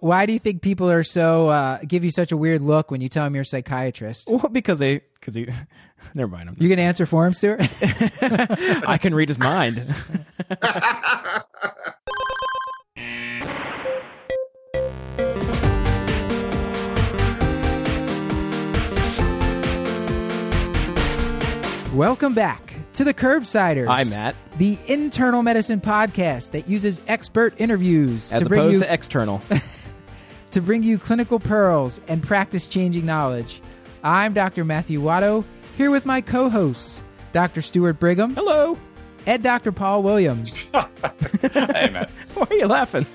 Why do you think people are so uh, give you such a weird look when you tell them you're a psychiatrist? Well, because they because he. Never mind. I'm, You gonna answer for him, Stuart? I can read his mind. Welcome back to the Curbsiders. Hi, Matt. the internal medicine podcast that uses expert interviews As to opposed you to external. To bring you clinical pearls and practice changing knowledge. I'm Dr. Matthew Watto, here with my co-hosts, Dr. Stuart Brigham Hello. and Dr. Paul Williams. hey, Matt. Why are you laughing?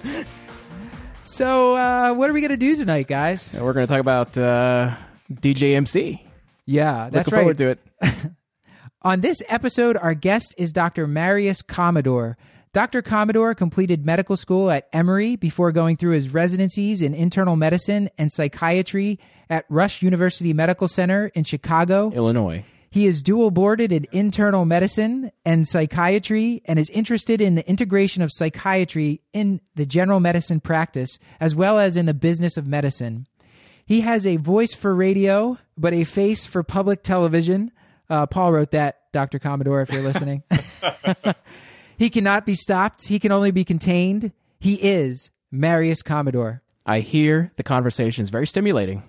So, uh, what are we gonna do tonight, guys? We're going to talk about uh, DJMC. Yeah, that's right. Looking right. forward to it. On this episode, our guest is Dr. Marius Commodore. Dr. Commodore completed medical school at Emory before going through his residencies in internal medicine and psychiatry at Rush University Medical Center in Chicago. Illinois. He is dual boarded in internal medicine and psychiatry and is interested in the integration of psychiatry in the general medicine practice as well as in the business of medicine. He has a voice for radio, but a face for public television. Uh, Paul wrote that, Dr. Commodore, if you're listening. he cannot be stopped, he can only be contained. He is Marius Commodore. I hear the conversation is very stimulating.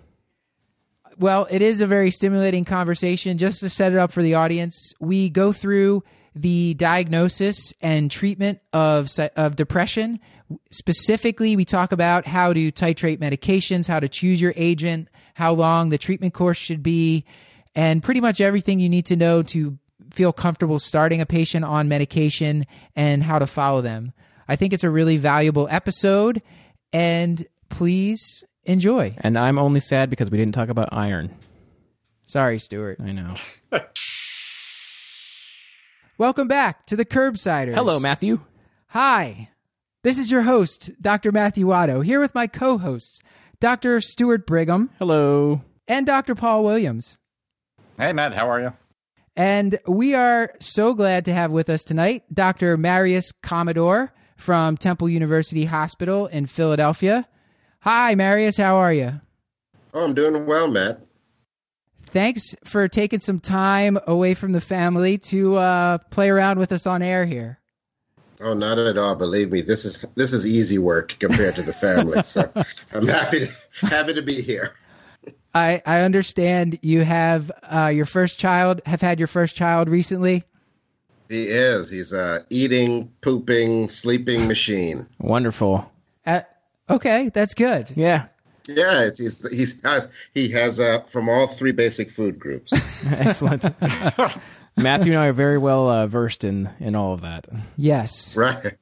Well, it is a very stimulating conversation. Just to set it up for the audience, we go through the diagnosis and treatment of of depression. Specifically, we talk about how to titrate medications, how to choose your agent, how long the treatment course should be, and pretty much everything you need to know to feel comfortable starting a patient on medication and how to follow them. I think it's a really valuable episode, and please enjoy. And I'm only sad because we didn't talk about iron. Sorry, Stuart. I know. Welcome back to the Curbsiders. Hello, Matthew. Hi. This is your host, Dr. Matthew Watto, here with my co hosts, Dr. Stuart Brigham Hello. and Dr. Paul Williams. Hey, Matt. How are you? And we are so glad to have with us tonight Dr. Marius Commodore from Temple University Hospital in Philadelphia. Hi, Marius. How are you? Oh, I'm doing well, Matt. Thanks for taking some time away from the family to uh, play around with us on air here. Oh, not at all. Believe me, this is this is easy work compared to the family. so I'm happy to happy to be here. I, I understand you have uh, your first child, have had your first child recently. He is. He's a eating, pooping, sleeping machine. Wonderful. Uh, okay, that's good. Yeah. Yeah, it's, he's he's has he has uh, from all three basic food groups. Excellent. Matthew and I are very well uh, versed in, in all of that. Yes. right.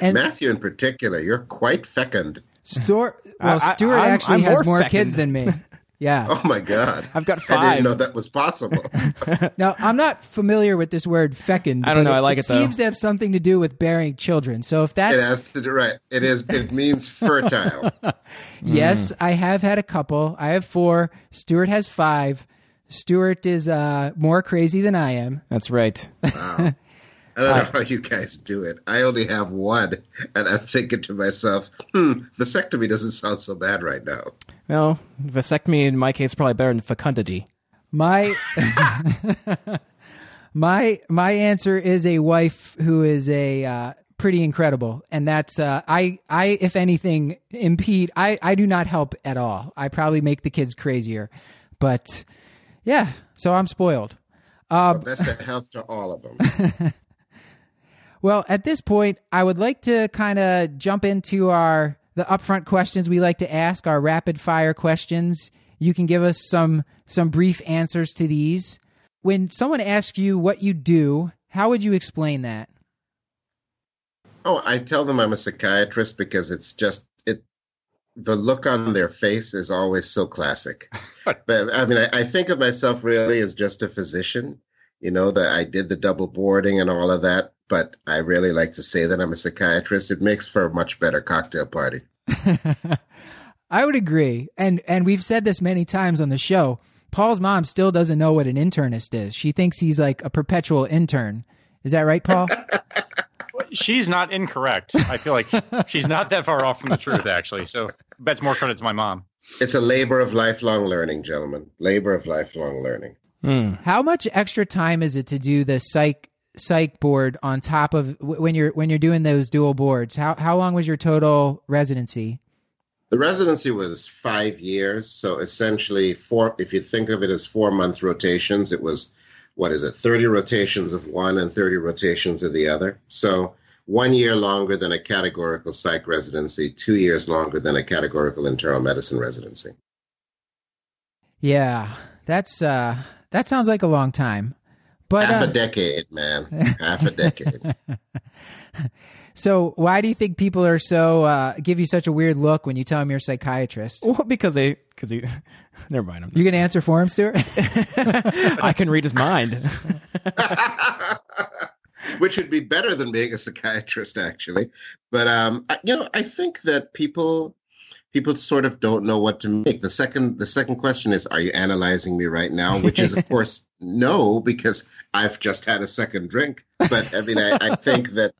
And- Matthew, in particular, you're quite fecund. Stuart, well, I- I- Stuart I'm- actually I'm has more more fecund. kids than me. Yeah. Oh my God! I've got five. I didn't know that was possible. Now, I'm not familiar with this word fecund. I don't but know, I like it, though. seems to have something to do with bearing children. So if that's it has to do right. It is. It means fertile. yes, I have had a couple. I have four. Stuart has five. Stuart is uh, more crazy than I am. That's right. I don't know how you guys do it. I only have one, and I'm thinking to myself, hmm, vasectomy doesn't sound so bad right now. Well, vasectomy in my case is probably better than fecundity. My my my answer is a wife who is a uh, pretty incredible, and that's uh, I I if anything impede. I I do not help at all. I probably make the kids crazier, but yeah. So I'm spoiled. But best of health to all of them. Well, at this point, I would like to kind of jump into our the upfront questions we like to ask, our rapid fire questions. You can give us some some brief answers to these. When someone asks you what you do, how would you explain that? Oh, I tell them I'm a psychiatrist because it's just it. The look on their face is always so classic. but I mean, I, I think of myself really as just a physician. You know that I did the double boarding and all of that, but I really like to say that I'm a psychiatrist. It makes for a much better cocktail party. I would agree. And and we've said this many times on the show. Paul's mom still doesn't know what an internist is. She thinks he's like a perpetual intern. Is that right, Paul? She's not incorrect. I feel like she's not that far off from the truth, actually. So that's more credit to my mom. It's a labor of lifelong learning, gentlemen. Labor of lifelong learning. Hmm. How much extra time is it to do the psych psych board on top of when you're when you're doing those dual boards? How how long was your total residency? The residency was five years, so essentially four. If you think of it as four month rotations, it was what is it, thirty rotations of one and thirty rotations of the other. So one year longer than a categorical psych residency, two years longer than a categorical internal medicine residency. Yeah, that's uh that sounds like a long time. But half uh, a decade, man, half a decade. so why do you think people are so uh, give you such a weird look when you tell them you're a psychiatrist? Well, because they because he. Never mind. I'm, You gonna answer for him, Stuart? I can read his mind. which would be better than being a psychiatrist actually but um I- you know i think that people people sort of don't know what to make the second the second question is are you analyzing me right now which is of course no because i've just had a second drink but i mean i, I think that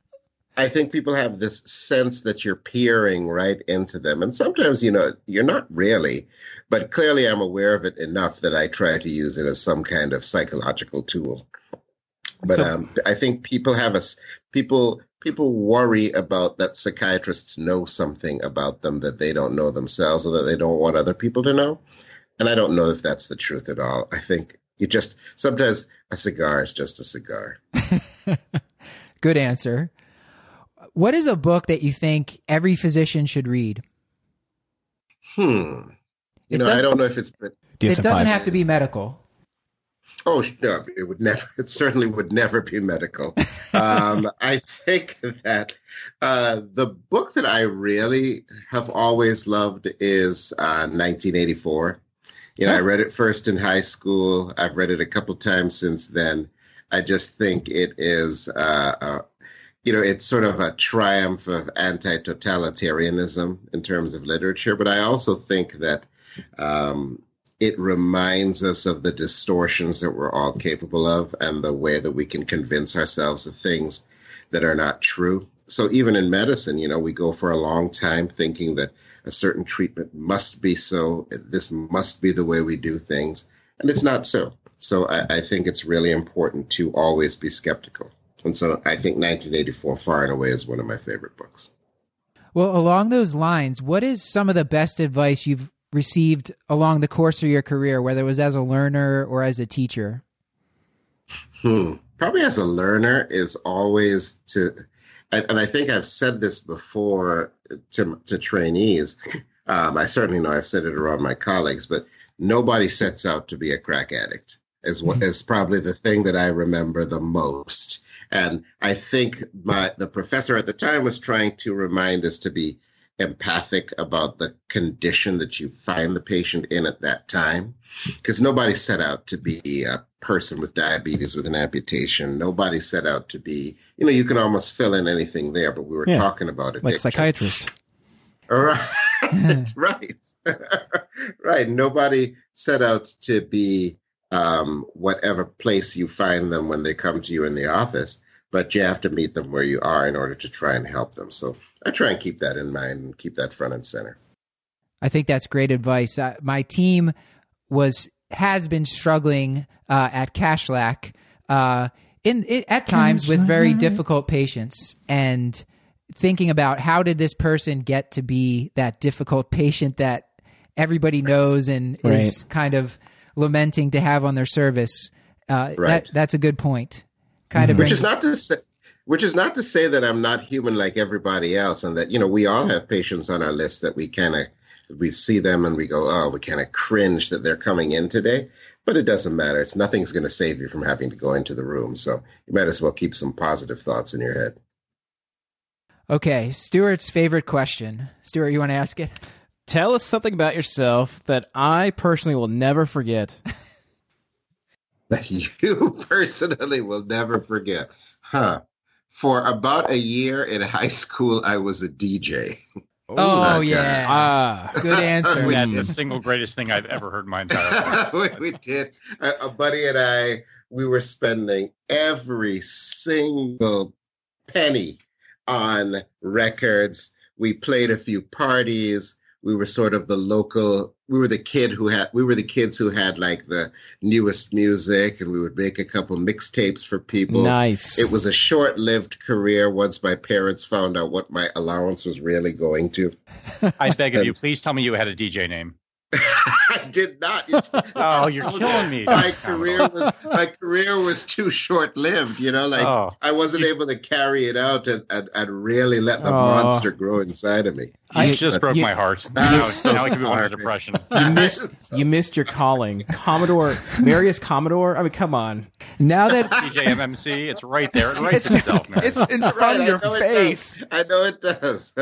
I think people have this sense that you're peering right into them. And sometimes, you know, you're not really, but clearly I'm aware of it enough that I try to use it as some kind of psychological tool. But So- um, I think people have us people people worry about that psychiatrists know something about them that they don't know themselves or that they don't want other people to know. And I don't know if that's the truth at all. I think you just sometimes a cigar is just a cigar. Good answer. What is a book that you think every physician should read? Hmm. You It know, I don't know if it's been it doesn't have to be medical. Oh no, it would never. It certainly would never be medical. Um, I think that uh, the book that I really have always loved is uh, 1984. You know, I Oh. read it first in high school. I've read it a couple times since then. I just think it is, uh, uh, you know, it's sort of a triumph of anti-totalitarianism in terms of literature. But I also think that um, it reminds us of the distortions that we're all capable of and the way that we can convince ourselves of things that are not true. So even in medicine, you know, we go for a long time thinking that a certain treatment must be so, this must be the way we do things, and it's not so. So I, I think it's really important to always be skeptical. And so I think 1984 far and away is one of my favorite books. Well, along those lines, what is some of the best advice you've received along the course of your career, whether it was as a learner or as a teacher? Hmm. Probably as a learner is always to, and, I think I've said this before to to trainees. Um, I certainly know I've said it around my colleagues, but nobody sets out to be a crack addict. Is what is probably the thing that I remember the most. And I think my the professor at the time was trying to remind us to be empathic about the condition that you find the patient in at that time. Because nobody set out to be a person with diabetes with an amputation. Nobody set out to be you know you can almost fill in anything there but we were Yeah. talking about it like psychiatrist. right. Right. Right. Nobody set out to be um, whatever place you find them when they come to you in the office but you have to meet them where you are in order to try and help them. So i try and keep that in mind and keep that front and center I think that's great advice. Uh, my team was has been struggling uh, at Cashlack uh, in it, at times with very difficult patients and thinking about how did this person get to be that difficult patient that everybody knows and is kind of lamenting to have on their service. Uh, Right. that, that's a good point. Kind of which is not to say which is not to say that I'm not human like everybody else, and that you know we all have patients on our list that we kind of we see them and we go, oh, we kind of cringe that they're coming in today. But it doesn't matter. It's nothing's going to save you from having to go into the room. So you might as well keep some positive thoughts in your head. okay. Stuart's favorite question. Stuart, you want to ask it? Tell us something about yourself that I personally will never forget. that you personally will never forget. Huh. For about a year in high school, I was a DJ. Oh, okay. yeah. Ah, Good answer. We That's did. the single greatest thing I've ever heard in my entire life. we, we did. A, a buddy and I, we were spending every single penny on records. We played a few parties. We were sort of the local we were the kid who had we were the kids who had like the newest music and we would make a couple mixtapes for people. Nice. It was a short-lived career once my parents found out what my allowance was really going to. I beg of you please tell me you had a dj name I did not. It's, oh, you're oh, killing me. My career was my career was too short lived. You know, like oh. I wasn't able to carry it out and, and, and really let the oh. monster grow inside of me. You I, just broke you, my heart. Now, so now I can be under depression. You missed, you missed your calling, Commodore Marius Commodore. I mean, come on. Now that DJ MMC, it's right there. It writes it's, itself, man. It's in front right, of your I face. I know it does.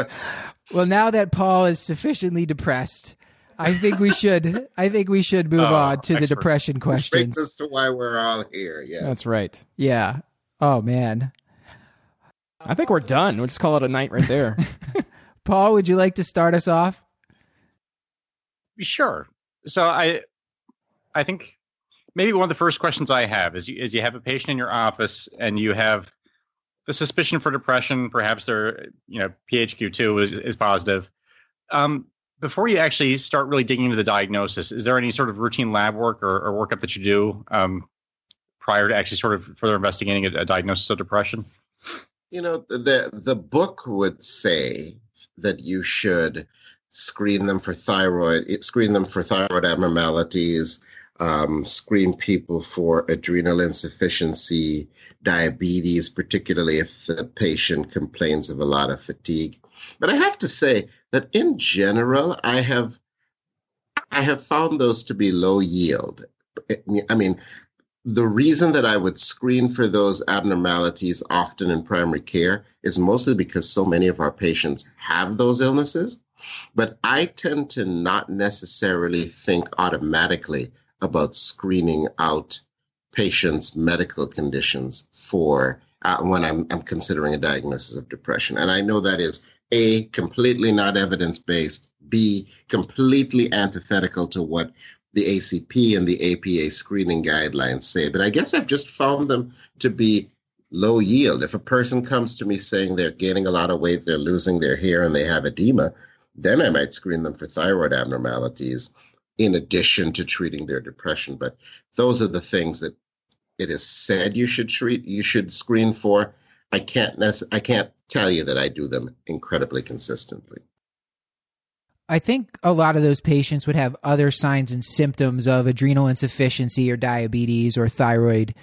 well, now that Paul is sufficiently depressed I think we should. I think we should move oh, on to expert. the depression questions. Which brings us to why we're all here. Yeah, that's right. Yeah. Oh man. I think we're done. We'll just call it a night right there. Paul, would you like to start us off? Sure. So I, I think maybe one of the first questions I have is you, is you have a patient in your office and you have the suspicion for depression. Perhaps their you know PHQ2 is, is positive. Um, before you actually start really digging into the diagnosis, is there any sort of routine lab work or, or workup that you do um, prior to actually sort of further investigating a, a, diagnosis of depression? You know, the the book would say that you should screen them for thyroid, screen them for thyroid abnormalities, um, screen people for adrenal insufficiency, diabetes, particularly if the patient complains of a lot of fatigue. But I have to say that in general, I have I have found those to be low yield. I mean, the reason that I would screen for those abnormalities often in primary care is mostly because so many of our patients have those illnesses. But I tend to not necessarily think automatically about screening out patients' medical conditions for uh, when I'm, I'm considering a diagnosis of depression. And I know that is A, completely not evidence based, B, completely antithetical to what the ACP and the APA screening guidelines say. But I guess I've just found them to be low yield. If a person comes to me saying they're gaining a lot of weight, they're losing their hair, and they have edema, then I might screen them for thyroid abnormalities in addition to treating their depression. But those are the things that it is said you should treat, you should screen for. I can't nec- I can't tell you that I do them incredibly consistently. I think a lot of those patients would have other signs and symptoms of adrenal insufficiency or diabetes or thyroid.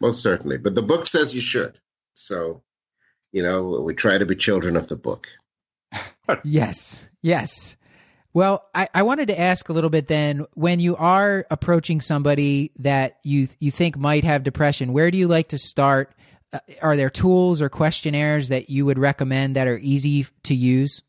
Most certainly, but the book says you should. So, you know, we try to be children of the book. yes, yes. Well, I, I wanted to ask a little bit then when you are approaching somebody that you you think might have depression, where do you like to start? Uh, are there tools or questionnaires that you would recommend that are easy to use?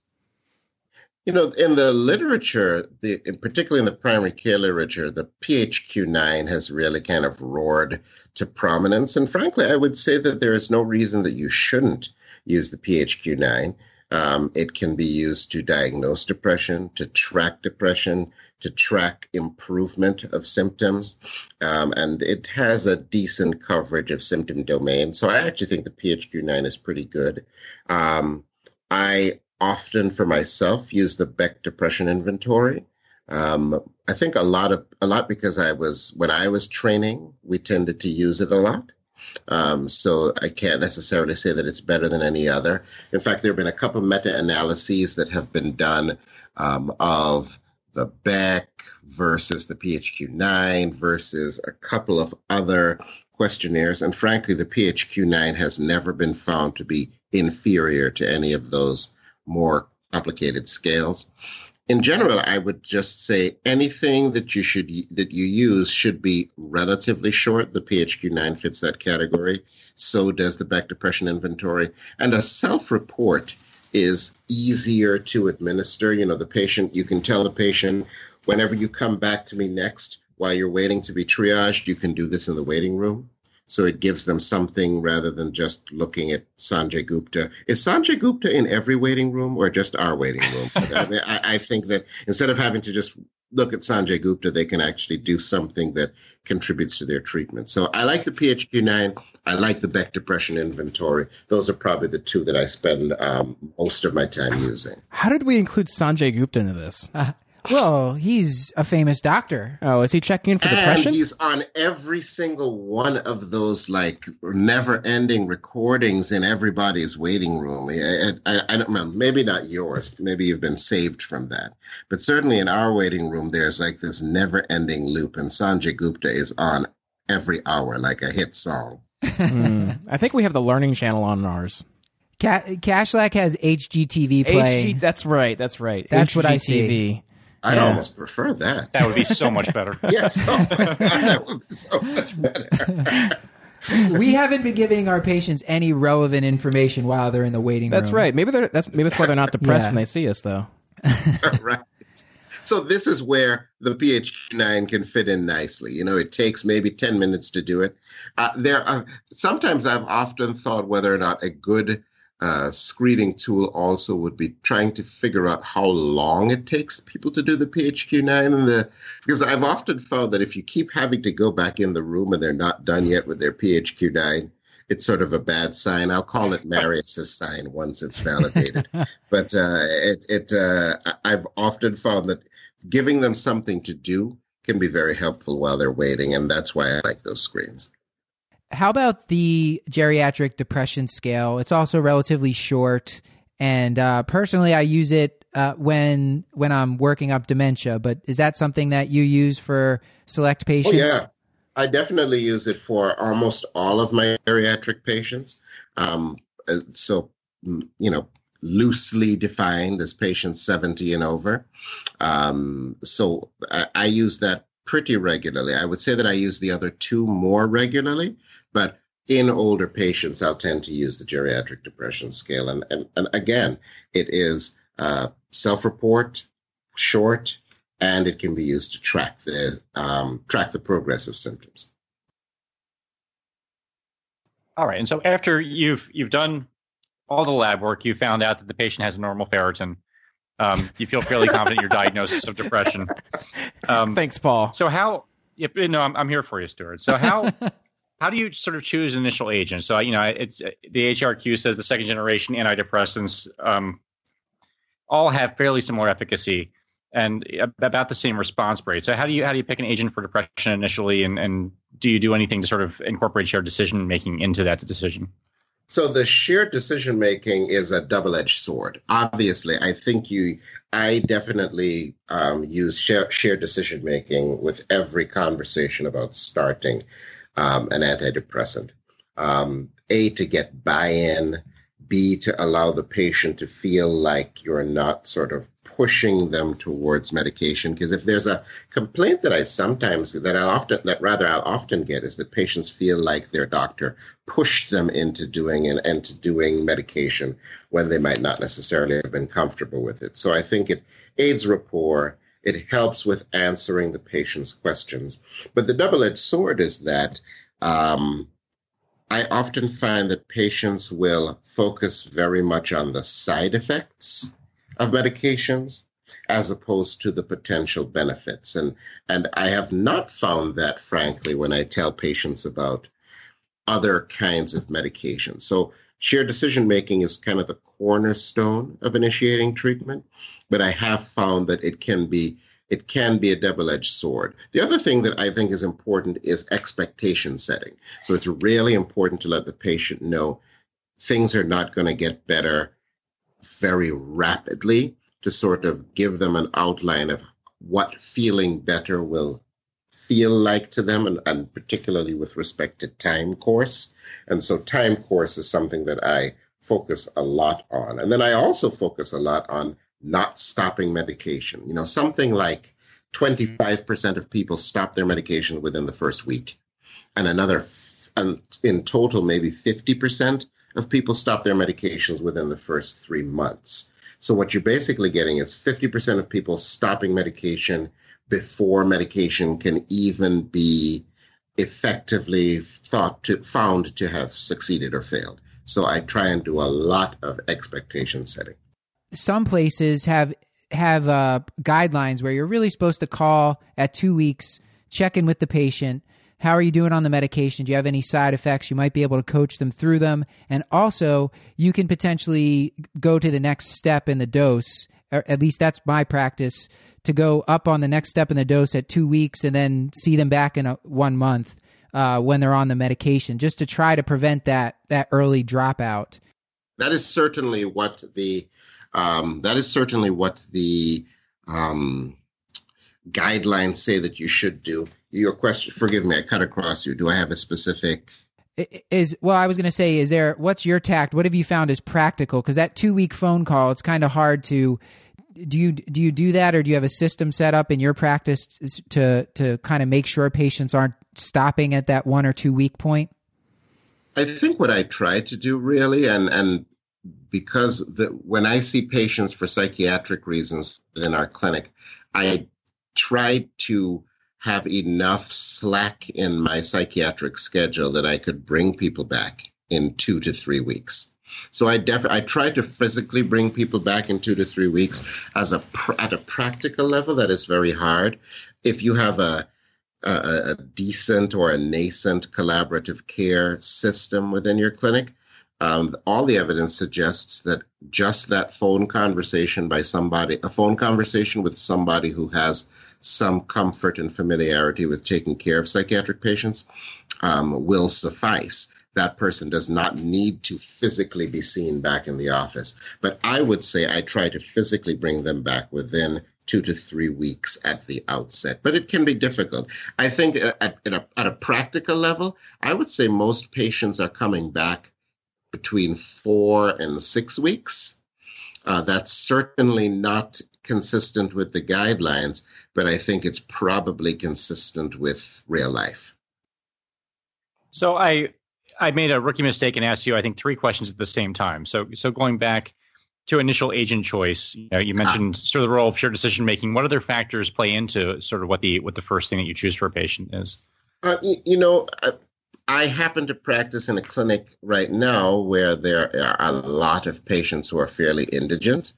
You know, in the literature, the particularly in the primary care literature, the PHQ9 has really kind of roared to prominence. And frankly, I would say that there is no reason that you shouldn't use the PHQ9. Um, it can be used to diagnose depression, to track depression, to track improvement of symptoms, um, and it has a decent coverage of symptom domain. So I actually think the PHQ9 is pretty good. Um, I often, for myself, use the Beck Depression Inventory. Um, I think a lot of a lot because I was when I was training, we tended to use it a lot. Um, so I can't necessarily say that it's better than any other. In fact, there have been a couple meta analyses that have been done um, of the Beck versus the PHQ9 versus a couple of other questionnaires. And frankly, the PHQ9 has never been found to be inferior to any of those more complicated scales in general, I would just say anything that you should that you use should be relatively short. The PHQ-9 fits that category. So does the Beck Depression Inventory, and a self-report is easier to administer. You know, the patient you can tell the patient whenever you come back to me next while you're waiting to be triaged, you can do this in the waiting room. So it gives them something rather than just looking at Sanjay Gupta. Is Sanjay Gupta in every waiting room or just our waiting room? I, mean, I, I think that instead of having to just look at Sanjay Gupta, they can actually do something that contributes to their treatment. So I like the PHQ9. I like the Beck Depression Inventory. Those are probably the two that I spend um, most of my time using. How did we include Sanjay Gupta into this? Uh, well, he's a famous doctor. Oh, is he checking in for depression? And he's on every single one of those like never-ending recordings in everybody's waiting room. I, I, I don't know, maybe not yours. Maybe you've been saved from that, but certainly in our waiting room, there's like this never-ending loop, and Sanjay Gupta is on every hour like a hit song. mm, I think we have the Learning Channel on ours. Ca- Kashlak has HGTV play. HG, that's right. That's right. That's HGTV. what I see. I'd Yeah. almost prefer that. That would be so much better. yes, oh my God, that would be so much better. we haven't been giving our patients any relevant information while they're in the waiting That's room. That's right. Maybe they're that's maybe that's why they're not depressed Yeah. when they see us, though. right. So this is where the PHQ9 can fit in nicely. You know, it takes maybe 10 minutes to do it. Uh, there are sometimes I've often thought whether or not a good uh, screening tool also would be trying to figure out how long it takes people to do the PHQ9 and the because I've often found that if you keep having to go back in the room and they're not done yet with their PHQ9, it's sort of a bad sign. I'll call it Marius's sign once it's validated. but uh, it, it uh, I've often found that giving them something to do can be very helpful while they're waiting, and that's why I like those screens. How about the geriatric depression scale? It's also relatively short, and uh, personally, I use it uh, when when I'm working up dementia. But is that something that you use for select patients? Oh yeah, I definitely use it for almost all of my geriatric patients. Um, uh, so mm, you know, loosely defined as patients seventy and over. Um, so I, I use that pretty regularly. I would say that I use the other two more regularly, but in older patients, I'll tend to use the geriatric depression scale. And, and, and again, it is uh, self report, short, and it can be used to track the um, track the progress of symptoms. All right. And so after you've you've done all the lab work, you found out that the patient has a normal ferritin. Um, you feel fairly confident your diagnosis of depression. Um, Thanks, Paul. so how? Yep, no, I'm, I'm here for you, Stuart. So how how do you sort of choose initial agent? So you know, it's the HRQ says the second generation antidepressants um, all have fairly similar efficacy and about the same response rate. So how do you how do you pick an agent for depression initially, and and do you do anything to sort of incorporate shared decision making into that decision? So the shared decision making is a double-edged sword. Obviously, I think you, I definitely um, use share, shared decision making with every conversation about starting um, an antidepressant. Um, a to get buy-in, B to allow the patient to feel like you're not sort of pushing them towards medication. Because if there's a complaint that I sometimes that I often that rather I'll often get is that patients feel like their doctor pushed them into doing and into doing medication when they might not necessarily have been comfortable with it. So I think it aids rapport. It helps with answering the patient's questions. But the double-edged sword is that um, I often find that patients will focus very much on the side effects of medications as opposed to the potential benefits. And and I have not found that frankly when I tell patients about other kinds of medications. So shared decision making is kind of the cornerstone of initiating treatment, but I have found that it can be it can be a double-edged sword. The other thing that I think is important is expectation setting. So it's really important to let the patient know things are not going to get better very rapidly to sort of give them an outline of what feeling better will feel like to them and, and particularly with respect to time course. And so time course is something that i focus a lot on. And then i also focus a lot on not stopping medication. You know something like 25% of people stop their medication within the first week and another and in total maybe 50% of people stop their medications within the first three months. So what you're basically getting is 50% of people stopping medication before medication can even be effectively thought to found to have succeeded or failed. So I try and do a lot of expectation setting. Some places have have uh, guidelines where you're really supposed to call at two weeks, check in with the patient. How are you doing on the medication? Do you have any side effects? You might be able to coach them through them. And also, you can potentially go to the next step in the dose, at least that's my practice, to go up on the next step in the dose at two weeks and then see them back in a, one month uh, when they're on the medication, just to try to prevent that, that early dropout. That is certainly what the um, that is certainly what the um, guidelines say that you should do. Your question, forgive me, I cut across you. Do I have a specific? Is well, I was going to say, is there? What's your tact? What have you found is practical? Because that two week phone call, it's kind of hard to. Do you do you do that, or do you have a system set up in your practice to to kind of make sure patients aren't stopping at that one or two week point? I think what I try to do really, and and because the, when I see patients for psychiatric reasons in our clinic, I try to have enough slack in my psychiatric schedule that I could bring people back in two to three weeks. So I def- I try to physically bring people back in two to three weeks. As a pr- at a practical level, that is very hard. If you have a a, a decent or a nascent collaborative care system within your clinic, um, all the evidence suggests that just that phone conversation by somebody, a phone conversation with somebody who has some comfort and familiarity with taking care of psychiatric patients, um, will suffice. That person does not need to physically be seen back in the office. But I would say I try to physically bring them back within two to three weeks at the outset. But it can be difficult. I think at, at, a, at a practical level, I would say most patients are coming back between four and six weeks. Uh, that's certainly not consistent with the guidelines, but I think it's probably consistent with real life. So I I made a rookie mistake and asked you I think three questions at the same time. So so going back to initial agent choice, you, know, you mentioned ah. sort of the role of pure decision making. What other factors play into sort of what the what the first thing that you choose for a patient is? Uh, you, you, know, uh, I happen to practice in a clinic right now where there are a lot of patients who are fairly indigent.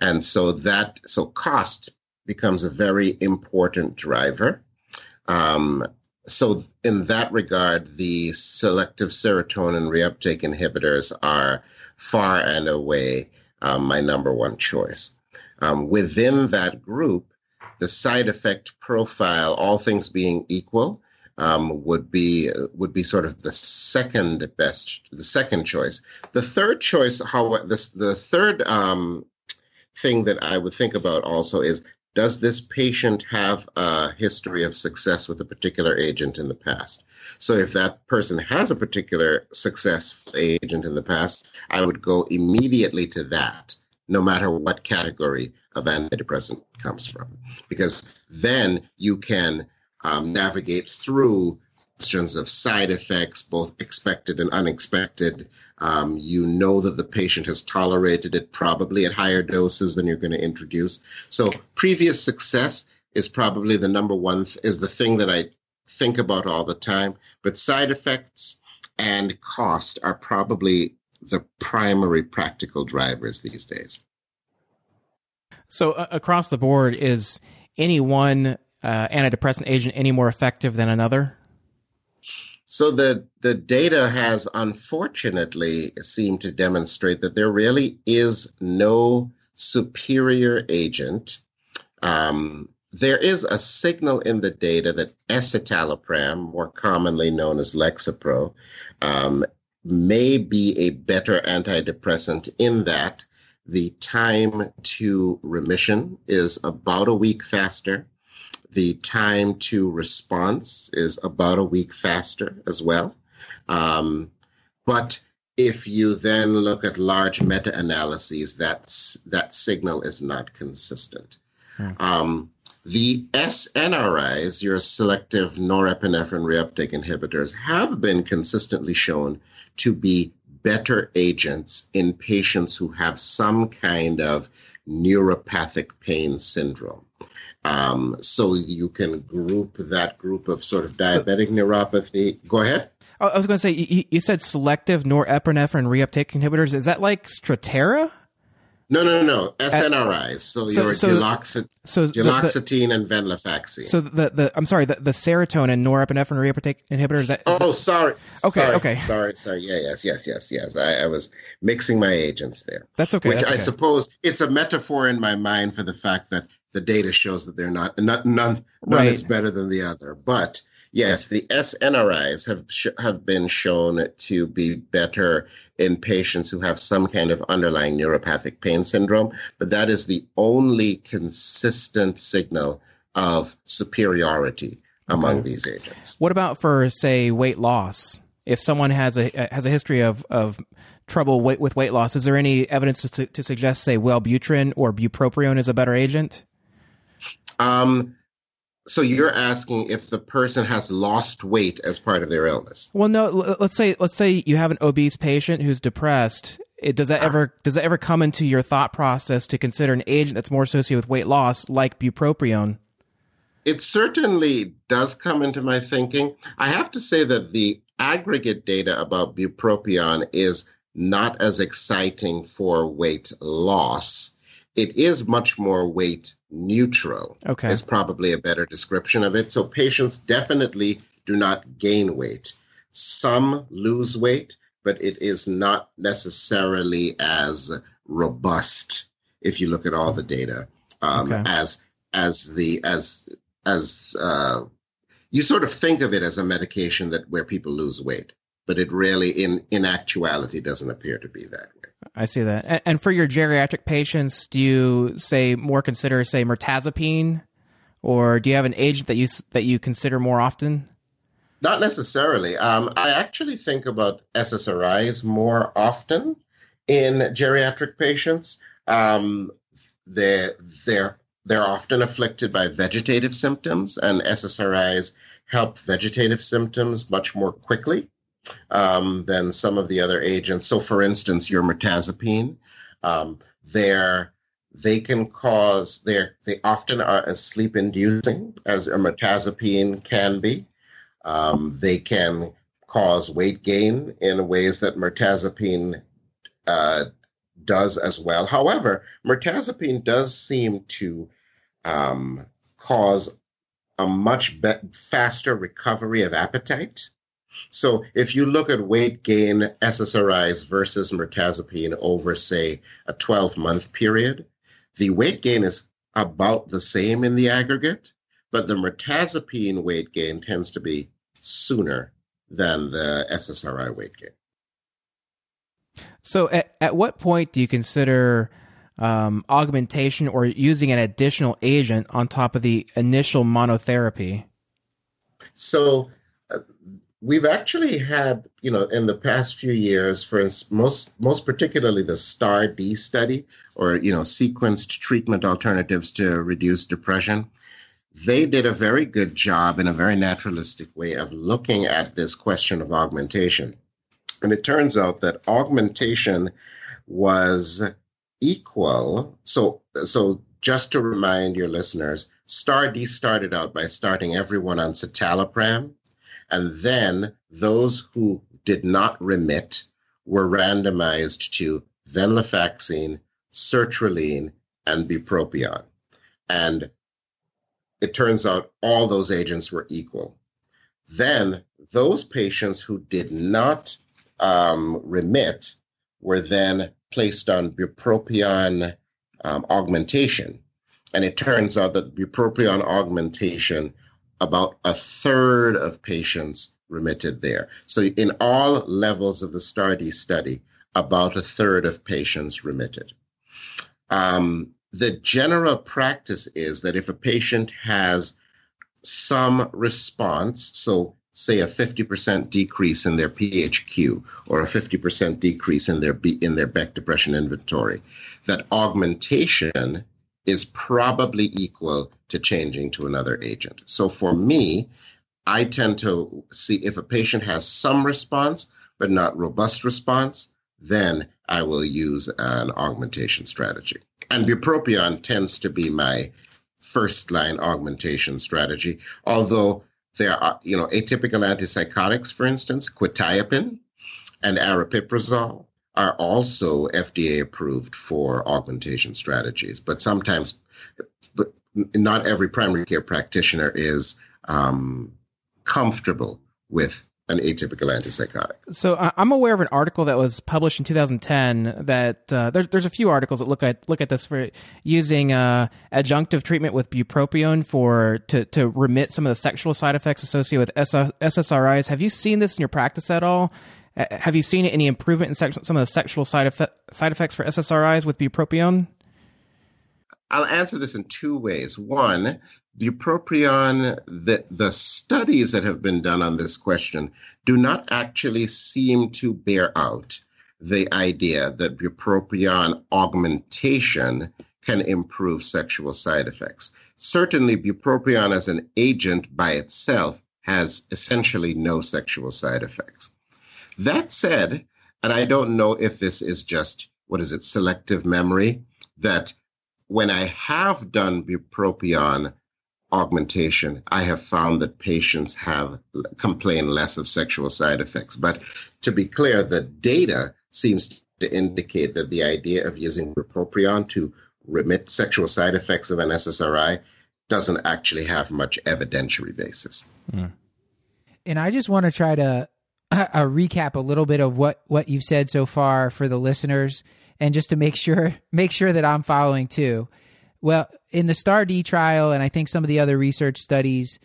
And so that, so cost becomes a very important driver. Um, so in that regard, the selective serotonin reuptake inhibitors are far and away um, my number one choice. Um, within that group, the side effect profile, all things being equal, um, would be would be sort of the second best, the second choice. The third choice, how this the third um, thing that I would think about also is does this patient have a history of success with a particular agent in the past? So if that person has a particular success agent in the past, I would go immediately to that, no matter what category of antidepressant comes from, because then you can um, navigate through questions of side effects, both expected and unexpected. Um, you know that the patient has tolerated it probably at higher doses than you're going to introduce. So previous success is probably the number one th- is the thing that I think about all the time. But side effects and cost are probably the primary practical drivers these days. So uh, across the board, is any one uh, antidepressant agent any more effective than another? So the the data has unfortunately seemed to demonstrate that there really is no superior agent. Um, there is a signal in the data that escitalopram, more commonly known as Lexapro, um, may be a better antidepressant in that the time to remission is about a week faster the time to response is about a week faster as well. Um, but if you then look at large meta analyses, that's, that signal is not consistent. Hmm. Um, the SNRIs, your selective norepinephrine reuptake inhibitors, have been consistently shown to be better agents in patients who have some kind of neuropathic pain syndrome. Um, so you can group that group of sort of diabetic so, neuropathy. Go ahead. I was going to say you, you, said selective norepinephrine reuptake inhibitors. Is that like Strattera? No, no, no, no. SNRIs. So, so- your so- duloxet- So duloxetine and venlafaxine. so the, the I'm sorry, the, the serotonin norepinephrine reuptake inhibitor is that? oh, sorry. Okay, sorry, okay. Sorry, sorry. Yeah, yes, yes, yes, yes. I, I was mixing my agents there. that's okay. which that's I okay. suppose it's a metaphor in my mind for the fact that the data shows that they're not, not none, none Right. is better than the other. But yes, the SNRIs have sh- have been shown to be better in patients who have some kind of underlying neuropathic pain syndrome. But that is the only consistent signal of superiority among Okay. these agents. What about for say weight loss? If someone has a has a history of of trouble weight, with weight loss, is there any evidence to, to suggest say Wellbutrin or bupropion is a better agent? Um, so you're asking if the person has lost weight as part of their illness. Well, no. l- Let's say let's say you have an obese patient who's depressed. It, does that ever does that ever come into your thought process to consider an agent that's more associated with weight loss, like bupropion? It certainly does come into my thinking. I have to say that the aggregate data about bupropion is not as exciting for weight loss. It is much more weight neutral. Okay. Is probably a better description of it. So patients definitely do not gain weight. Some lose weight, but it is not necessarily as robust if you look at all the data um, Okay. as as the as as uh, you sort of think of it as a medication that where people lose weight, but it really in in actuality doesn't appear to be that way. I see that. And, and for your geriatric patients, do you say more consider say mirtazapine, or do you have an agent that you that you consider more often? Not necessarily. Um, I actually think about SSRIs more often in geriatric patients. Um, they're, they're, they're often afflicted by vegetative symptoms, and SSRIs help vegetative symptoms much more quickly um, than some of the other agents. So, for instance, your mirtazapine, um, they're they can cause they they often are as sleep inducing as a mirtazapine can be. Um, they can cause weight gain in ways that mirtazapine uh, does as well. However, mirtazapine does seem to um, cause a much be- faster recovery of appetite. So, if you look at weight gain SSRIs versus mirtazapine over, say, a 12 month period, the weight gain is about the same in the aggregate, but the mirtazapine weight gain tends to be sooner than the SSRI weight gain. So, at, at what point do you consider um, augmentation or using an additional agent on top of the initial monotherapy? So uh, we've actually had, you know, in the past few years, for most most particularly the STAR D study, or you know, sequenced treatment alternatives to reduce depression. They did a very good job in a very naturalistic way of looking at this question of augmentation. And it turns out that augmentation was equal. So, so just to remind your listeners, STAR-D started out by starting everyone on citalopram, and then those who did not remit were randomized to venlafaxine, sertraline, and bupropion. And it turns out all those agents were equal. Then those patients who did not um, remit were then placed on bupropion um, augmentation. And it turns out that bupropion augmentation, about a third of patients remitted there. So in all levels of the STAR-D study, about a third of patients remitted. Um, the general practice is that if a patient has some response, so say a 50% decrease in their PHQ or a 50% decrease in their B, in their Beck depression inventory, that augmentation is probably equal to changing to another agent. So for me, I tend to see if a patient has some response but not robust response, then I will use an augmentation strategy. And bupropion tends to be my first line augmentation strategy, although there are, you know, atypical antipsychotics, for instance, quetiapine and aripiprazole are also FDA approved for augmentation strategies, but sometimes, but not every primary care practitioner is um, comfortable with an atypical antipsychotic. So I'm aware of an article that was published in 2010 that uh, there's there's a few articles that look at look at this for using uh, adjunctive treatment with bupropion for to to remit some of the sexual side effects associated with SSRIs. Have you seen this in your practice at all? Uh, have you seen any improvement in sex- some of the sexual side, side effects for SSRIs with bupropion? I'll answer this in two ways. One, bupropion, the, the studies that have been done on this question do not actually seem to bear out the idea that bupropion augmentation can improve sexual side effects. Certainly, bupropion as an agent by itself has essentially no sexual side effects. That said, and I don't know if this is just, what is it, selective memory, that when I have done bupropion augmentation, I have found that patients have complain less of sexual side effects. But to be clear, the data seems to indicate that the idea of using bupropion to remit sexual side effects of an SSRI doesn't actually have much evidentiary basis. Mm. And I just want to try to uh, recap a little bit of what what you've said so far for the listeners, and just to make sure make sure that I'm following too. Well, in the STAR*D trial, and I think some of the other research studies,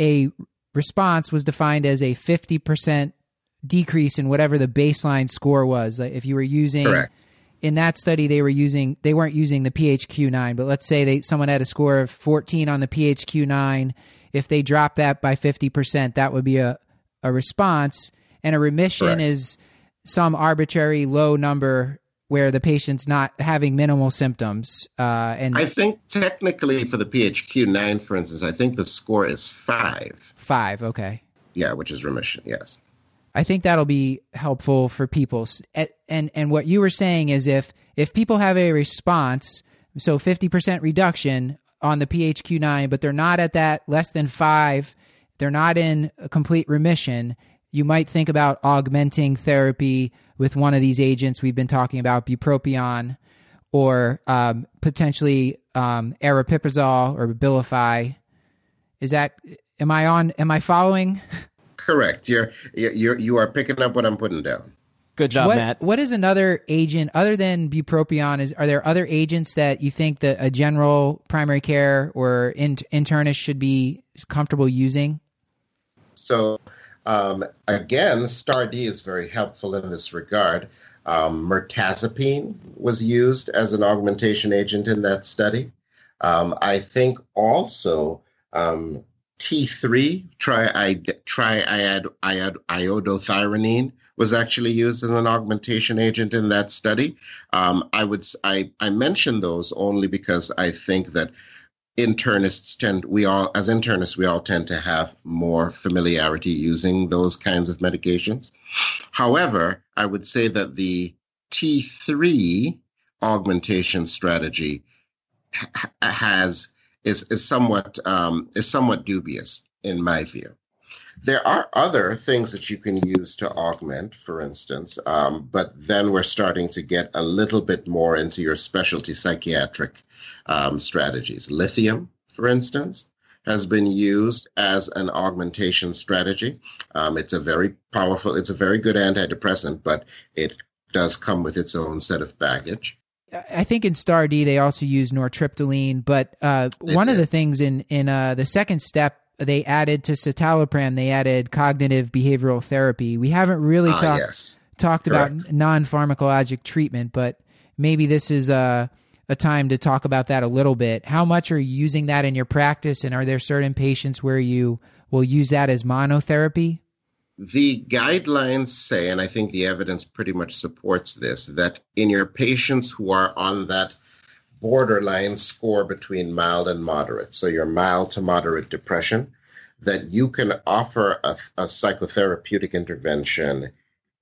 a response was defined as a 50% decrease in whatever the baseline score was. Like if you were using Correct. in that study they were using they weren't using the PHQ-9, but let's say they someone had a score of 14 on the PHQ-9, if they drop that by 50%, that would be a a response and a remission Correct. is some arbitrary low number where the patient's not having minimal symptoms. Uh, and I think technically for the PHQ nine, for instance, I think the score is five. Five, okay. Yeah, which is remission. Yes. I think that'll be helpful for people. And and what you were saying is if if people have a response, so fifty percent reduction on the PHQ nine, but they're not at that less than five, they're not in a complete remission. You might think about augmenting therapy with one of these agents we've been talking about, bupropion, or um, potentially um, aripiprazole or Abilify. Is that am I on? Am I following? Correct. You're you're you are picking up what I'm putting down. Good job, what, Matt. What is another agent other than bupropion? Is are there other agents that you think that a general primary care or in, internist should be comfortable using? So um, again, STAR*D is very helpful in this regard. Um, was used as an augmentation agent in that study. Um, I think also um, T3, triiodothyronine, was actually used as an augmentation agent in that study. Um, I would I, I mention those only because I think that internists tend we all as internists we all tend to have more familiarity using those kinds of medications. However i would say that the t3 augmentation strategy has is is somewhat um, is somewhat dubious in my view there are other things that you can use to augment, for instance, um, but then we're starting to get a little bit more into your specialty psychiatric um, strategies. Lithium, for instance, has been used as an augmentation strategy. Um, it's a very powerful, it's a very good antidepressant, but it does come with its own set of baggage. I think in STAR*D they also use nortriptyline, but uh, one did. of the things in in uh, the second step they added to citalopram, they added cognitive behavioral therapy. We haven't really uh, talked yes. talked Correct. about non pharmacologic treatment, but maybe this is a a time to talk about that a little bit. How much are you using that in your practice, and are there certain patients where you will use that as monotherapy? The guidelines say, and I think the evidence pretty much supports this, that in your patients who are on that borderline score between mild and moderate, so your mild to moderate depression, that you can offer a, a psychotherapeutic intervention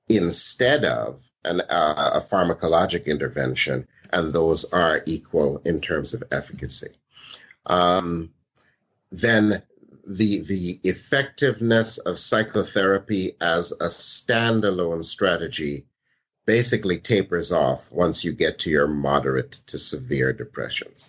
instead of an, uh, a pharmacologic intervention, and those are equal in terms of efficacy. Um, then the the effectiveness of psychotherapy as a standalone strategy basically tapers off once you get to your moderate to severe depressions.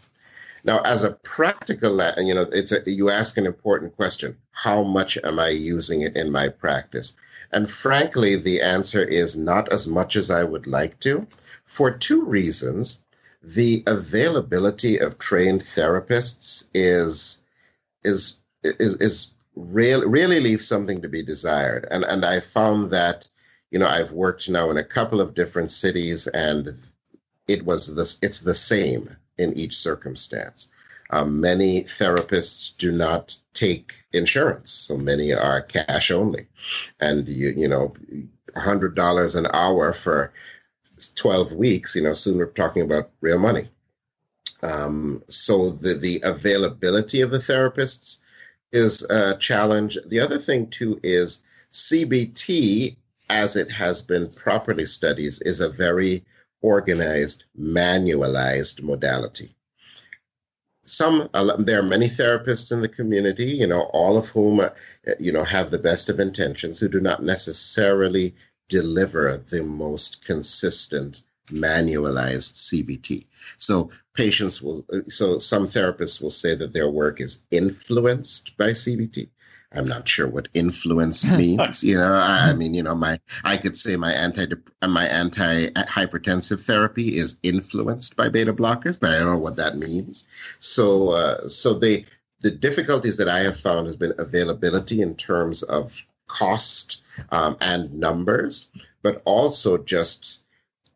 Now, as a practical, you know, it's a, you ask an important question: How much am I using it in my practice? And frankly, the answer is not as much as I would like to, for two reasons. The availability of trained therapists is is is is really really leaves something to be desired. And and I found that, you know, I've worked now in a couple of different cities, and it was this it's the same in each circumstance. Um, many therapists do not take insurance, so many are cash only, and you you know, hundred dollars an hour for twelve weeks. You know, soon we're talking about real money. Um, so the the availability of the therapists is a challenge. The other thing too is CBT, as it has been properly studied, is a very organized, manualized modality. Some there are many therapists in the community, you know, all of whom, uh, you know, have the best of intentions, who do not necessarily deliver the most consistent manualized CBT. So patients will, uh, so some therapists will say that their work is influenced by CBT. I'm not sure what influence means. you know, I, I, mean, you know, my I could say my anti my anti hypertensive therapy is influenced by beta blockers, but I don't know what that means. So, uh, so the the difficulties that I have found has been availability in terms of cost um, and numbers, but also just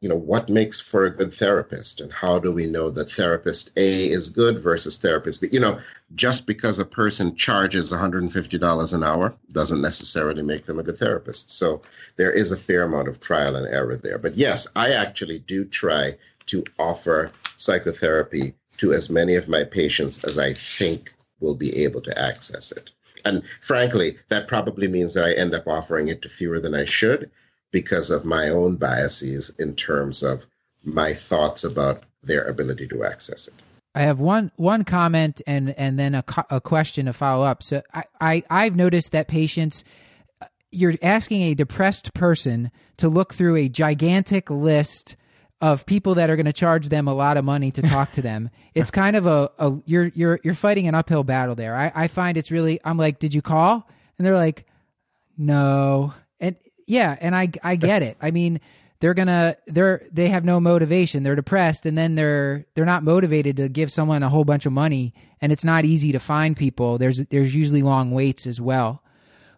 you know what makes for a good therapist and how do we know that therapist a is good versus therapist b? You know just because a person charges $150 an hour doesn't necessarily make them a good therapist. So there is a fair amount of trial and error there. But yes i actually do try to offer psychotherapy to as many of my patients as i think will be able to access it. And frankly that probably means that i end up offering it to fewer than i should because of my own biases in terms of my thoughts about their ability to access it. I have one one comment and and then a, a question to follow up. So I, I I've noticed that patients uh, you're asking a depressed person to look through a gigantic list of people that are going to charge them a lot of money to talk to them. it's kind of a, a you're you're you're fighting an uphill battle there. I, I find it's really I'm like, did you call? And they're like, no. Yeah, and I I get it. I mean, they're gonna they're they have no motivation. They're depressed, and then they're they're not motivated to give someone a whole bunch of money, and it's not easy to find people. There's there's usually long waits as well.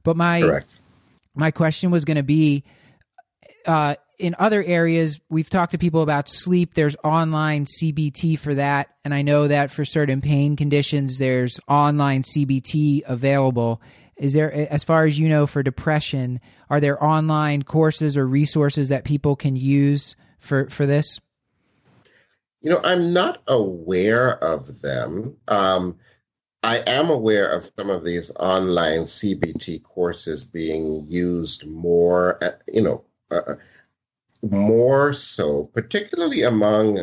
But my Correct. my question was going to be. Uh, in other areas, we've talked to people about sleep. There's online CBT for that. And I know that for certain pain conditions, there's online CBT available. Is there, as far as you know, for depression, are there online courses or resources that people can use for for this? You know, I'm not aware of them. Um, I am aware of some of these online CBT courses being used more, uh, you know, uh, more so, particularly among,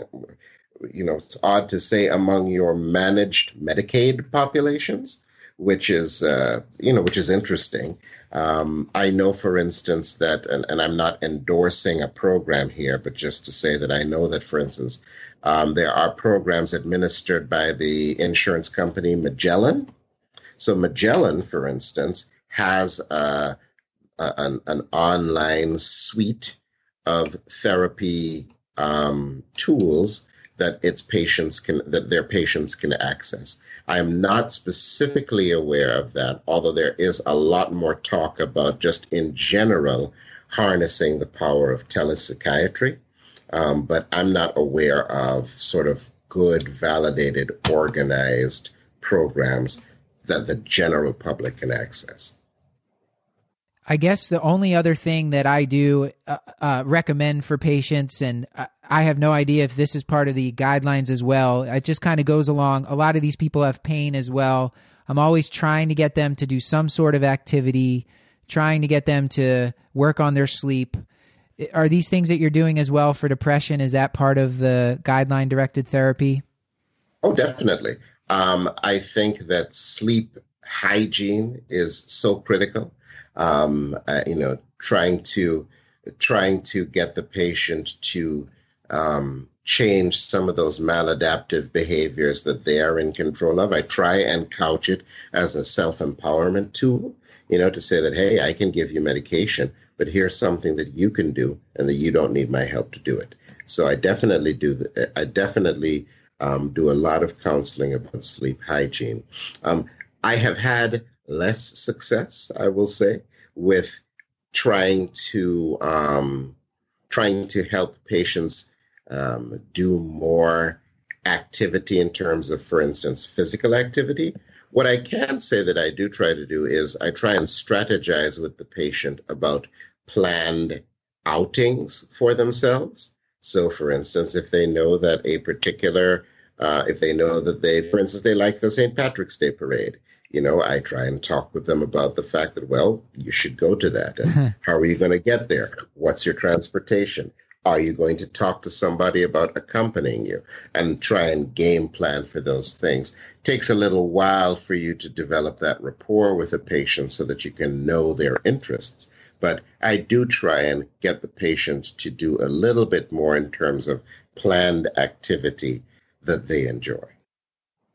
you know, it's odd to say among your managed Medicaid populations which is uh, you know which is interesting. Um, I know, for instance, that, and, and, I'm not endorsing a program here, but just to say that I know that, for instance, um, there are programs administered by the insurance company Magellan. So Magellan, for instance, has a, a, an, an, online suite of therapy um, tools that its patients can that their patients can access. I am not specifically aware of that, although there is a lot more talk about just in general harnessing the power of telepsychiatry. Um, but I'm not aware of sort of good, validated, organized programs that the general public can access. I guess the only other thing that I do uh, uh, recommend for patients, and I have no idea if this is part of the guidelines as well, it just kind of goes along. A lot of these people have pain as well. I'm always trying to get them to do some sort of activity, trying to get them to work on their sleep. Are these things that you're doing as well for depression? Is that part of the guideline directed therapy? Oh, definitely. Um, I think that sleep hygiene is so critical um, uh, you know, trying to trying to get the patient to um, change some of those maladaptive behaviors that they are in control of. I try and couch it as a self empowerment tool, you know, to say that, hey, I can give you medication, but here's something that you can do and that you don't need my help to do it. So I definitely do, I definitely um, do a lot of counseling about sleep hygiene. Um, I have had less success, I will say, with trying to um, trying to help patients um, do more activity in terms of, for instance, physical activity. What I can say that I do try to do is I try and strategize with the patient about planned outings for themselves. So, for instance, if they know that a particular, uh, if they know that they, for instance, they like the St. Patrick's Day parade, you know, I try and talk with them about the fact that, well, you should go to that. And how are you going to get there? What's your transportation? Are you going to talk to somebody about accompanying you and try and game plan for those things? It takes a little while for you to develop that rapport with a patient so that you can know their interests. But I do try and get the patient to do a little bit more in terms of planned activity that they enjoy.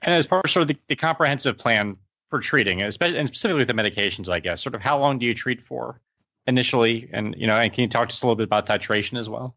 And as part of sort of the, the comprehensive plan for treating, especially and specifically with the medications, I guess. Sort of how long do you treat for initially, and you know, and can you talk to us a little bit about titration as well?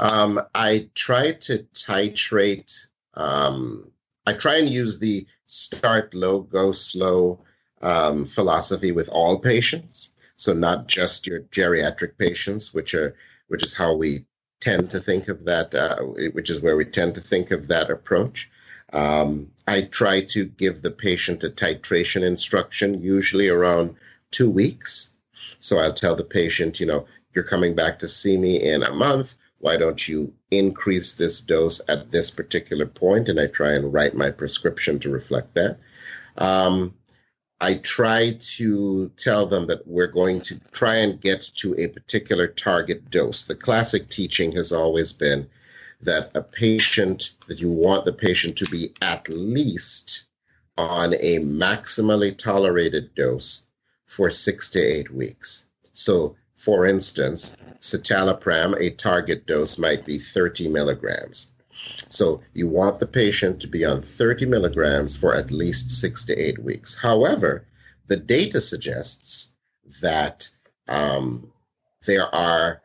Um, I try to titrate. Um, I try and use the start low, go slow um, philosophy with all patients. So not just your geriatric patients, which are which is how we tend to think of that, uh, which is where we tend to think of that approach. Um, I try to give the patient a titration instruction, usually around two weeks. So I'll tell the patient, you know, you're coming back to see me in a month. Why don't you increase this dose at this particular point? And I try and write my prescription to reflect that. Um, I try to tell them that we're going to try and get to a particular target dose. The classic teaching has always been that a patient, that you want the patient to be at least on a maximally tolerated dose for six to eight weeks. So, for instance, citalopram, a target dose might be 30 milligrams. So you want the patient to be on 30 milligrams for at least six to eight weeks. However, the data suggests that um, there are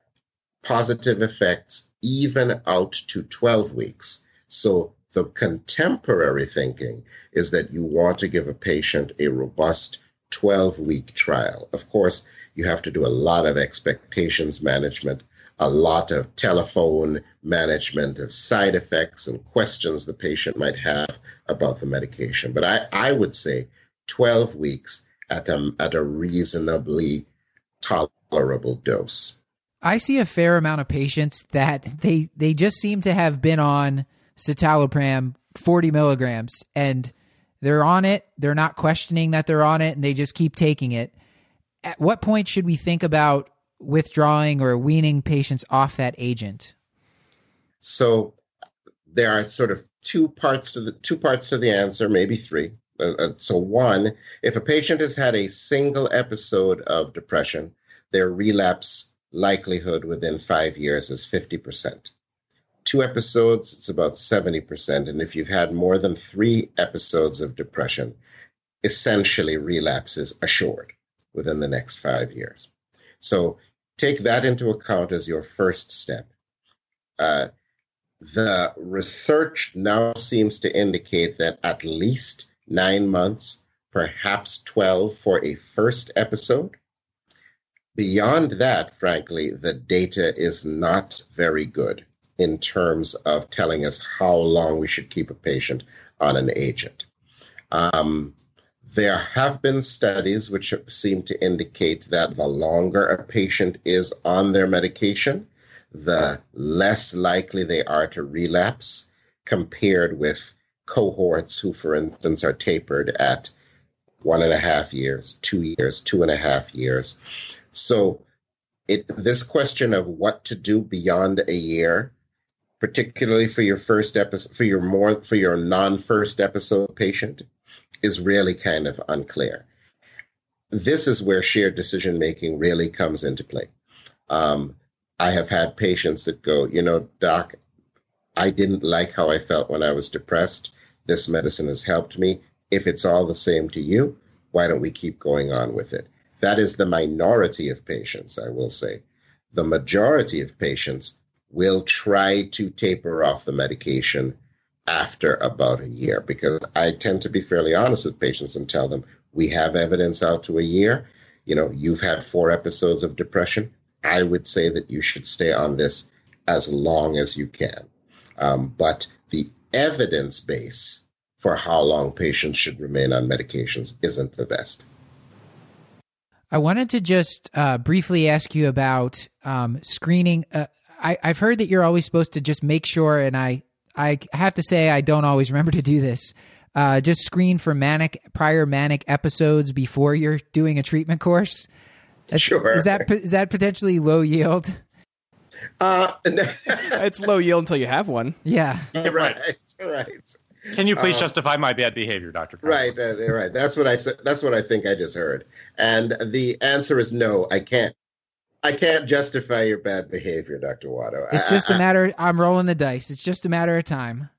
positive effects even out to 12 weeks. So the contemporary thinking is that you want to give a patient a robust 12 week trial. Of course, you have to do a lot of expectations management, a lot of telephone management of side effects and questions the patient might have about the medication. But I, I would say 12 weeks at a, at a reasonably tolerable dose. I see a fair amount of patients that they they just seem to have been on citalopram 40 milligrams and they're on it. They're not questioning that they're on it and they just keep taking it. At what point should we think about withdrawing or weaning patients off that agent? So there are sort of two parts to the two parts to the answer, maybe three. Uh, uh so one, if a patient has had a single episode of depression, their relapse likelihood within five years is 50%. Two episodes, it's about 70%. And if you've had more than three episodes of depression, essentially relapse is assured within the next five years. So take that into account as your first step. Uh, the research now seems to indicate that at least nine months, perhaps 12 for a first episode, Beyond that, frankly, the data is not very good in terms of telling us how long we should keep a patient on an agent. Um, there have been studies which seem to indicate that the longer a patient is on their medication, the less likely they are to relapse compared with cohorts who, for instance, are tapered at one and a half years, two years, two and a half years. So it this question of what to do beyond a year, particularly for your first episode, for your more for your non-first episode patient, is really kind of unclear. This is where shared decision making really comes into play. Um, I have had patients that go, you know, doc, I didn't like how I felt when I was depressed. This medicine has helped me. If it's all the same to you, why don't we keep going on with it? That is the minority of patients, I will say. The majority of patients will try to taper off the medication after about a year because I tend to be fairly honest with patients and tell them we have evidence out to a year. You know, you've had four episodes of depression. I would say that you should stay on this as long as you can. Um, but the evidence base for how long patients should remain on medications isn't the best. I wanted to just uh, briefly ask you about um, screening. Uh, I, I've heard that you're always supposed to just make sure, and I, I have to say I don't always remember to do this. Uh, just screen for manic prior manic episodes before you're doing a treatment course. That's, sure. Is that is that potentially low yield? Uh, it's low yield until you have one. Yeah. right. Right. Can you please um, justify my bad behavior, Doctor? Right, uh, right. That's what I said. That's what I think I just heard. And the answer is no. I can't. I can't justify your bad behavior, Doctor Watto. It's I, just a matter. I'm rolling the dice. It's just a matter of time.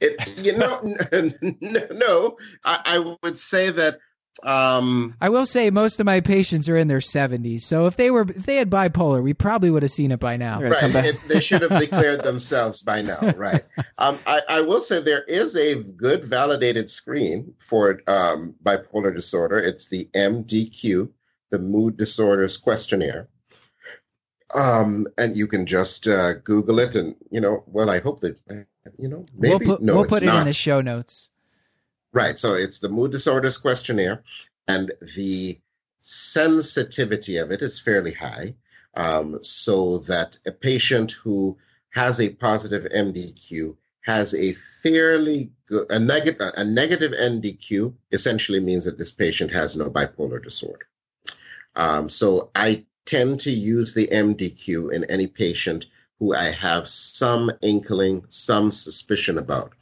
It, you know, no, no I, I would say that um, I will say most of my patients are in their 70s, so if they were if they had bipolar, we probably would have seen it by now. Right, it, they should have declared themselves by now. Right. Um, I, I, will say there is a good validated screen for um, bipolar disorder. It's the MDQ, the Mood Disorders Questionnaire. Um, and you can just uh, Google it, and you know, well, I hope that you know, maybe we'll put, no, we'll put it not. in the show notes. Right. So it's the mood disorders questionnaire, and the sensitivity of it is fairly high. Um, so that a patient who has a positive MDQ has a fairly good a negative a negative MDQ essentially means that this patient has no bipolar disorder. Um, so I tend to use the MDQ in any patient who I have some inkling, some suspicion about.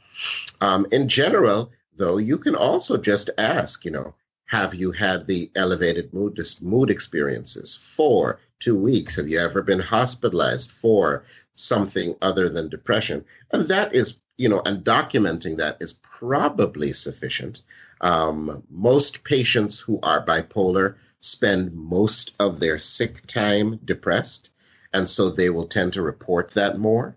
Um, in general, though, you can also just ask, you know, have you had the elevated mood mood experiences for two weeks? Have you ever been hospitalized for something other than depression? And that is, you know, and documenting that is probably sufficient. Um, most patients who are bipolar spend most of their sick time depressed, and so they will tend to report that more.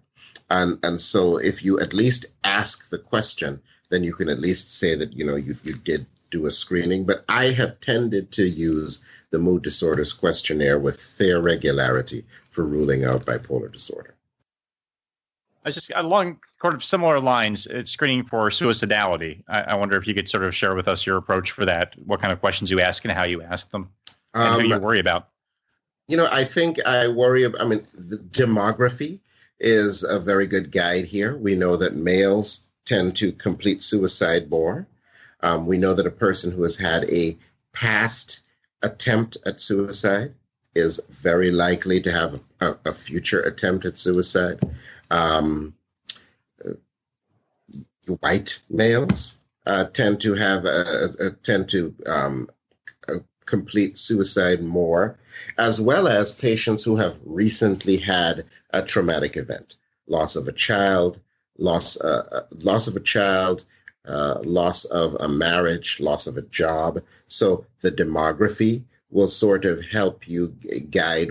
And and so if you at least ask the question, then you can at least say that you know you, you did do a screening. But I have tended to use the mood disorders questionnaire with fair regularity for ruling out bipolar disorder. I just along sort of similar lines. It's screening for suicidality. I, I, wonder if you could sort of share with us your approach for that. What kind of questions you ask and how you ask them, and um, who you worry about. You know, I think I worry about. I mean, the demography is a very good guide here. We know that males tend to complete suicide more. Um, we know that a person who has had a past attempt at suicide is very likely to have a, a future attempt at suicide. Um, white males uh, tend to have a, a, tend to um, complete suicide more, as well as patients who have recently had a traumatic event, loss of a child, loss uh, uh, loss of a child, uh, loss of a marriage, loss of a job. So the demography will sort of help you guide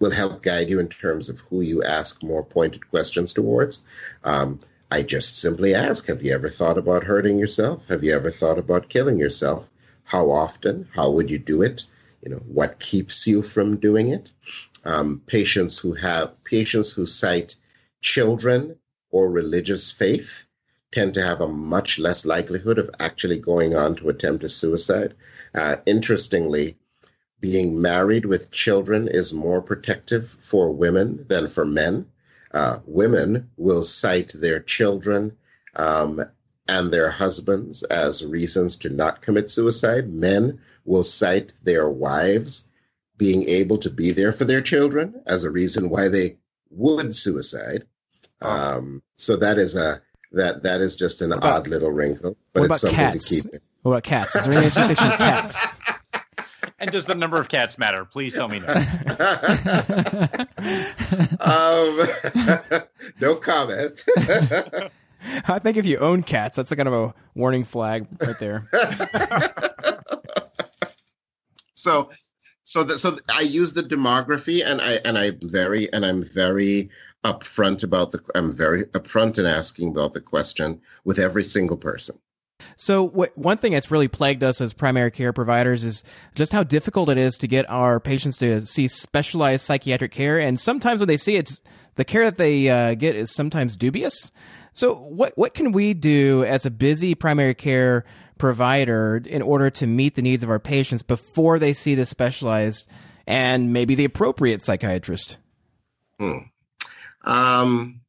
will help guide you in terms of who you ask more pointed questions towards. Um, I just simply ask, have you ever thought about hurting yourself? Have you ever thought about killing yourself? How often? How would you do it? You know, what keeps you from doing it? Um, patients who have patients who cite children or religious faith tend to have a much less likelihood of actually going on to attempt a suicide. Uh, interestingly, being married with children is more protective for women than for men. Uh, women will cite their children um, and their husbands as reasons to not commit suicide. Men will cite their wives being able to be there for their children as a reason why they would suicide. Um, so that is a that that is just an about, odd little wrinkle, but it's something cats? to keep. It. What about cats? Is there any association with cats? and does the number of cats matter? Please tell me no. um, no comment. I think if you own cats, that's a kind of a warning flag right there. so, so that so I use the demography, and I and I'm very and I'm very upfront about the. I'm very upfront in asking about the question with every single person. So, what, one thing that's really plagued us as primary care providers is just how difficult it is to get our patients to see specialized psychiatric care. And sometimes when they see it's the care that they uh, get is sometimes dubious. So, what what can we do as a busy primary care provider in order to meet the needs of our patients before they see the specialized and maybe the appropriate psychiatrist? Hmm. Um,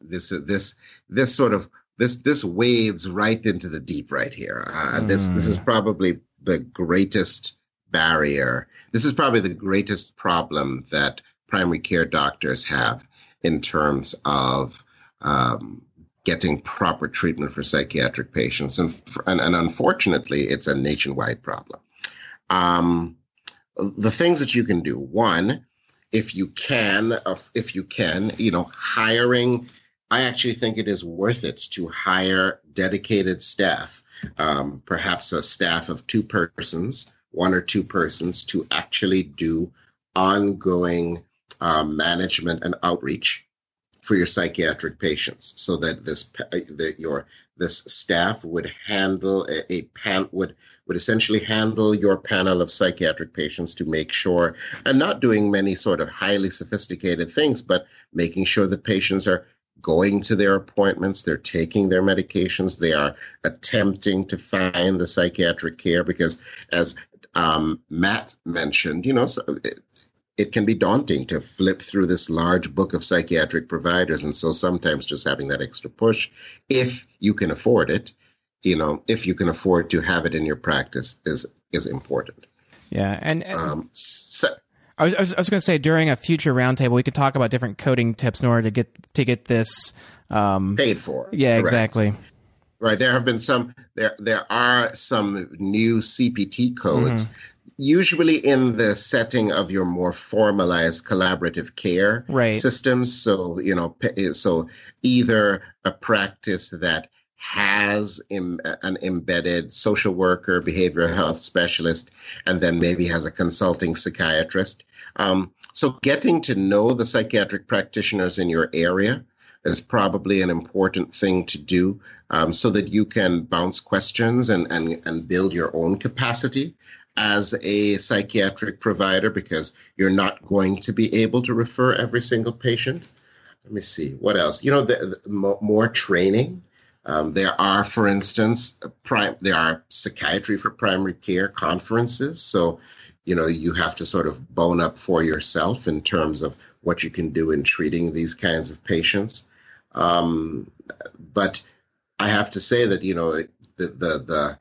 this this this sort of this this wades right into the deep right here. Uh, mm. This this is hmm. probably the greatest barrier. This is probably the greatest problem that primary care doctors have in terms of um, getting proper treatment for psychiatric patients, and, and, and unfortunately, it's a nationwide problem. Um, the things that you can do: one, if you can, if you can, you know, hiring I actually think it is worth it to hire dedicated staff, um, perhaps a staff of two persons, one or two persons, to actually do ongoing uh, management and outreach for your psychiatric patients, so that this that your this staff would handle a, a pan would would essentially handle your panel of psychiatric patients to make sure, and not doing many sort of highly sophisticated things, but making sure that patients are going to their appointments, they're taking their medications, they are attempting to find the psychiatric care because, as um, Matt mentioned, you know, so it, it can be daunting to flip through this large book of psychiatric providers. And so sometimes just having that extra push, if you can afford it, you know, if you can afford to have it in your practice, is is important. Yeah, and, and um, so, I was, I was, going to say during a future roundtable we could talk about different coding tips in order to get to get this um, paid for. Yeah, Correct. exactly. Right. There have been some. There there are some new CPT codes. Mm-hmm. Usually in the setting of your more formalized collaborative care right. systems. So, you know, so either a practice that has an embedded social worker, behavioral health specialist, and then maybe has a consulting psychiatrist. Um, so, getting to know the psychiatric practitioners in your area is probably an important thing to do um, so that you can bounce questions and, and, and build your own capacity as a psychiatric provider because you're not going to be able to refer every single patient. Let me see what else. You know, the, the more training um, there are, for instance, there are psychiatry for primary care conferences. So, you know, you have to sort of bone up for yourself in terms of what you can do in treating these kinds of patients. Um, but I have to say that you know the the the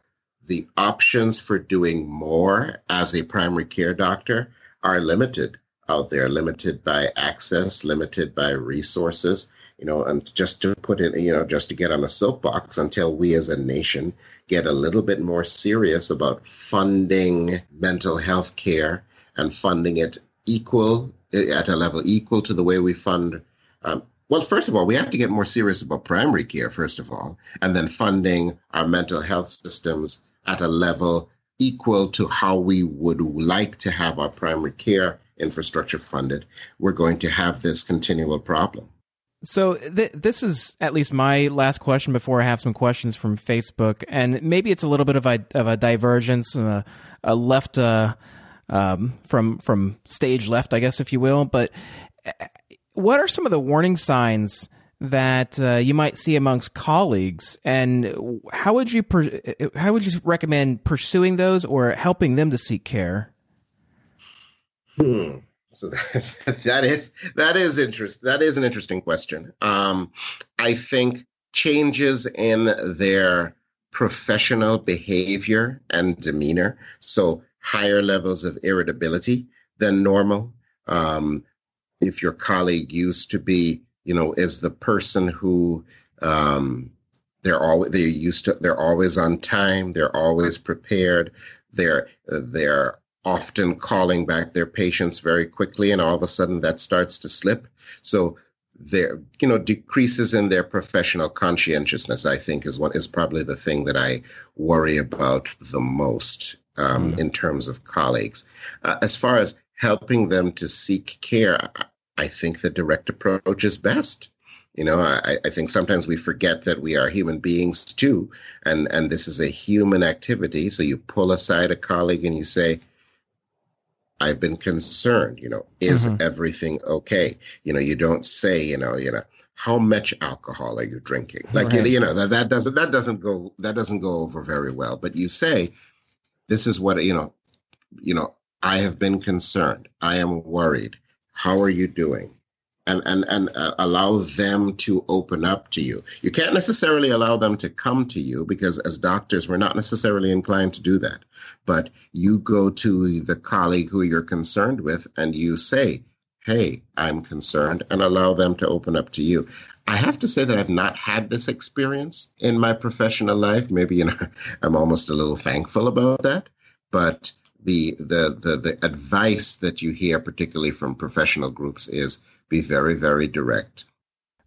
the options for doing more as a primary care doctor are limited out there, limited by access, limited by resources you know, and just to put it, you know, just to get on a soapbox until we as a nation get a little bit more serious about funding mental health care and funding it equal at a level equal to the way we fund. Um, well, first of all, we have to get more serious about primary care, first of all, and then funding our mental health systems at a level equal to how we would like to have our primary care infrastructure funded. We're going to have this continual problem. So th- this is at least my last question before I have some questions from Facebook, and maybe it's a little bit of a of a divergence, uh, a left uh, um, from from stage left, I guess, if you will. But uh, what are some of the warning signs that uh, you might see amongst colleagues, and how would you per- how would you recommend pursuing those or helping them to seek care? Hmm. So that, that is that is interest that is an interesting question. Um, I think changes in their professional behavior and demeanor, so higher levels of irritability than normal. Um, if your colleague used to be, you know, is the person who um, they're always they're used to they're always on time, they're always prepared, they're they're often calling back their patients very quickly, and all of a sudden that starts to slip. So their you know decreases in their professional conscientiousness i think is what is probably the thing that i worry about the most um, mm. in terms of colleagues uh, as far as helping them to seek care i think the direct approach is best you know I, I think sometimes we forget that we are human beings too and and this is a human activity so you pull aside a colleague and you say I've been concerned, you know, is mm-hmm. everything okay? You know, you don't say, you know, you know, how much alcohol are you drinking? Like right. you know, that, that doesn't that doesn't go that doesn't go over very well. But you say, this is what you know, you know, I have been concerned. I am worried. How are you doing? and and and uh, allow them to open up to you. You can't necessarily allow them to come to you because as doctors we're not necessarily inclined to do that. But you go to the colleague who you're concerned with and you say, "Hey, I'm concerned," and allow them to open up to you. I have to say that I've not had this experience in my professional life. Maybe you know I'm almost a little thankful about that, but the the the, the advice that you hear particularly from professional groups is be very, very direct.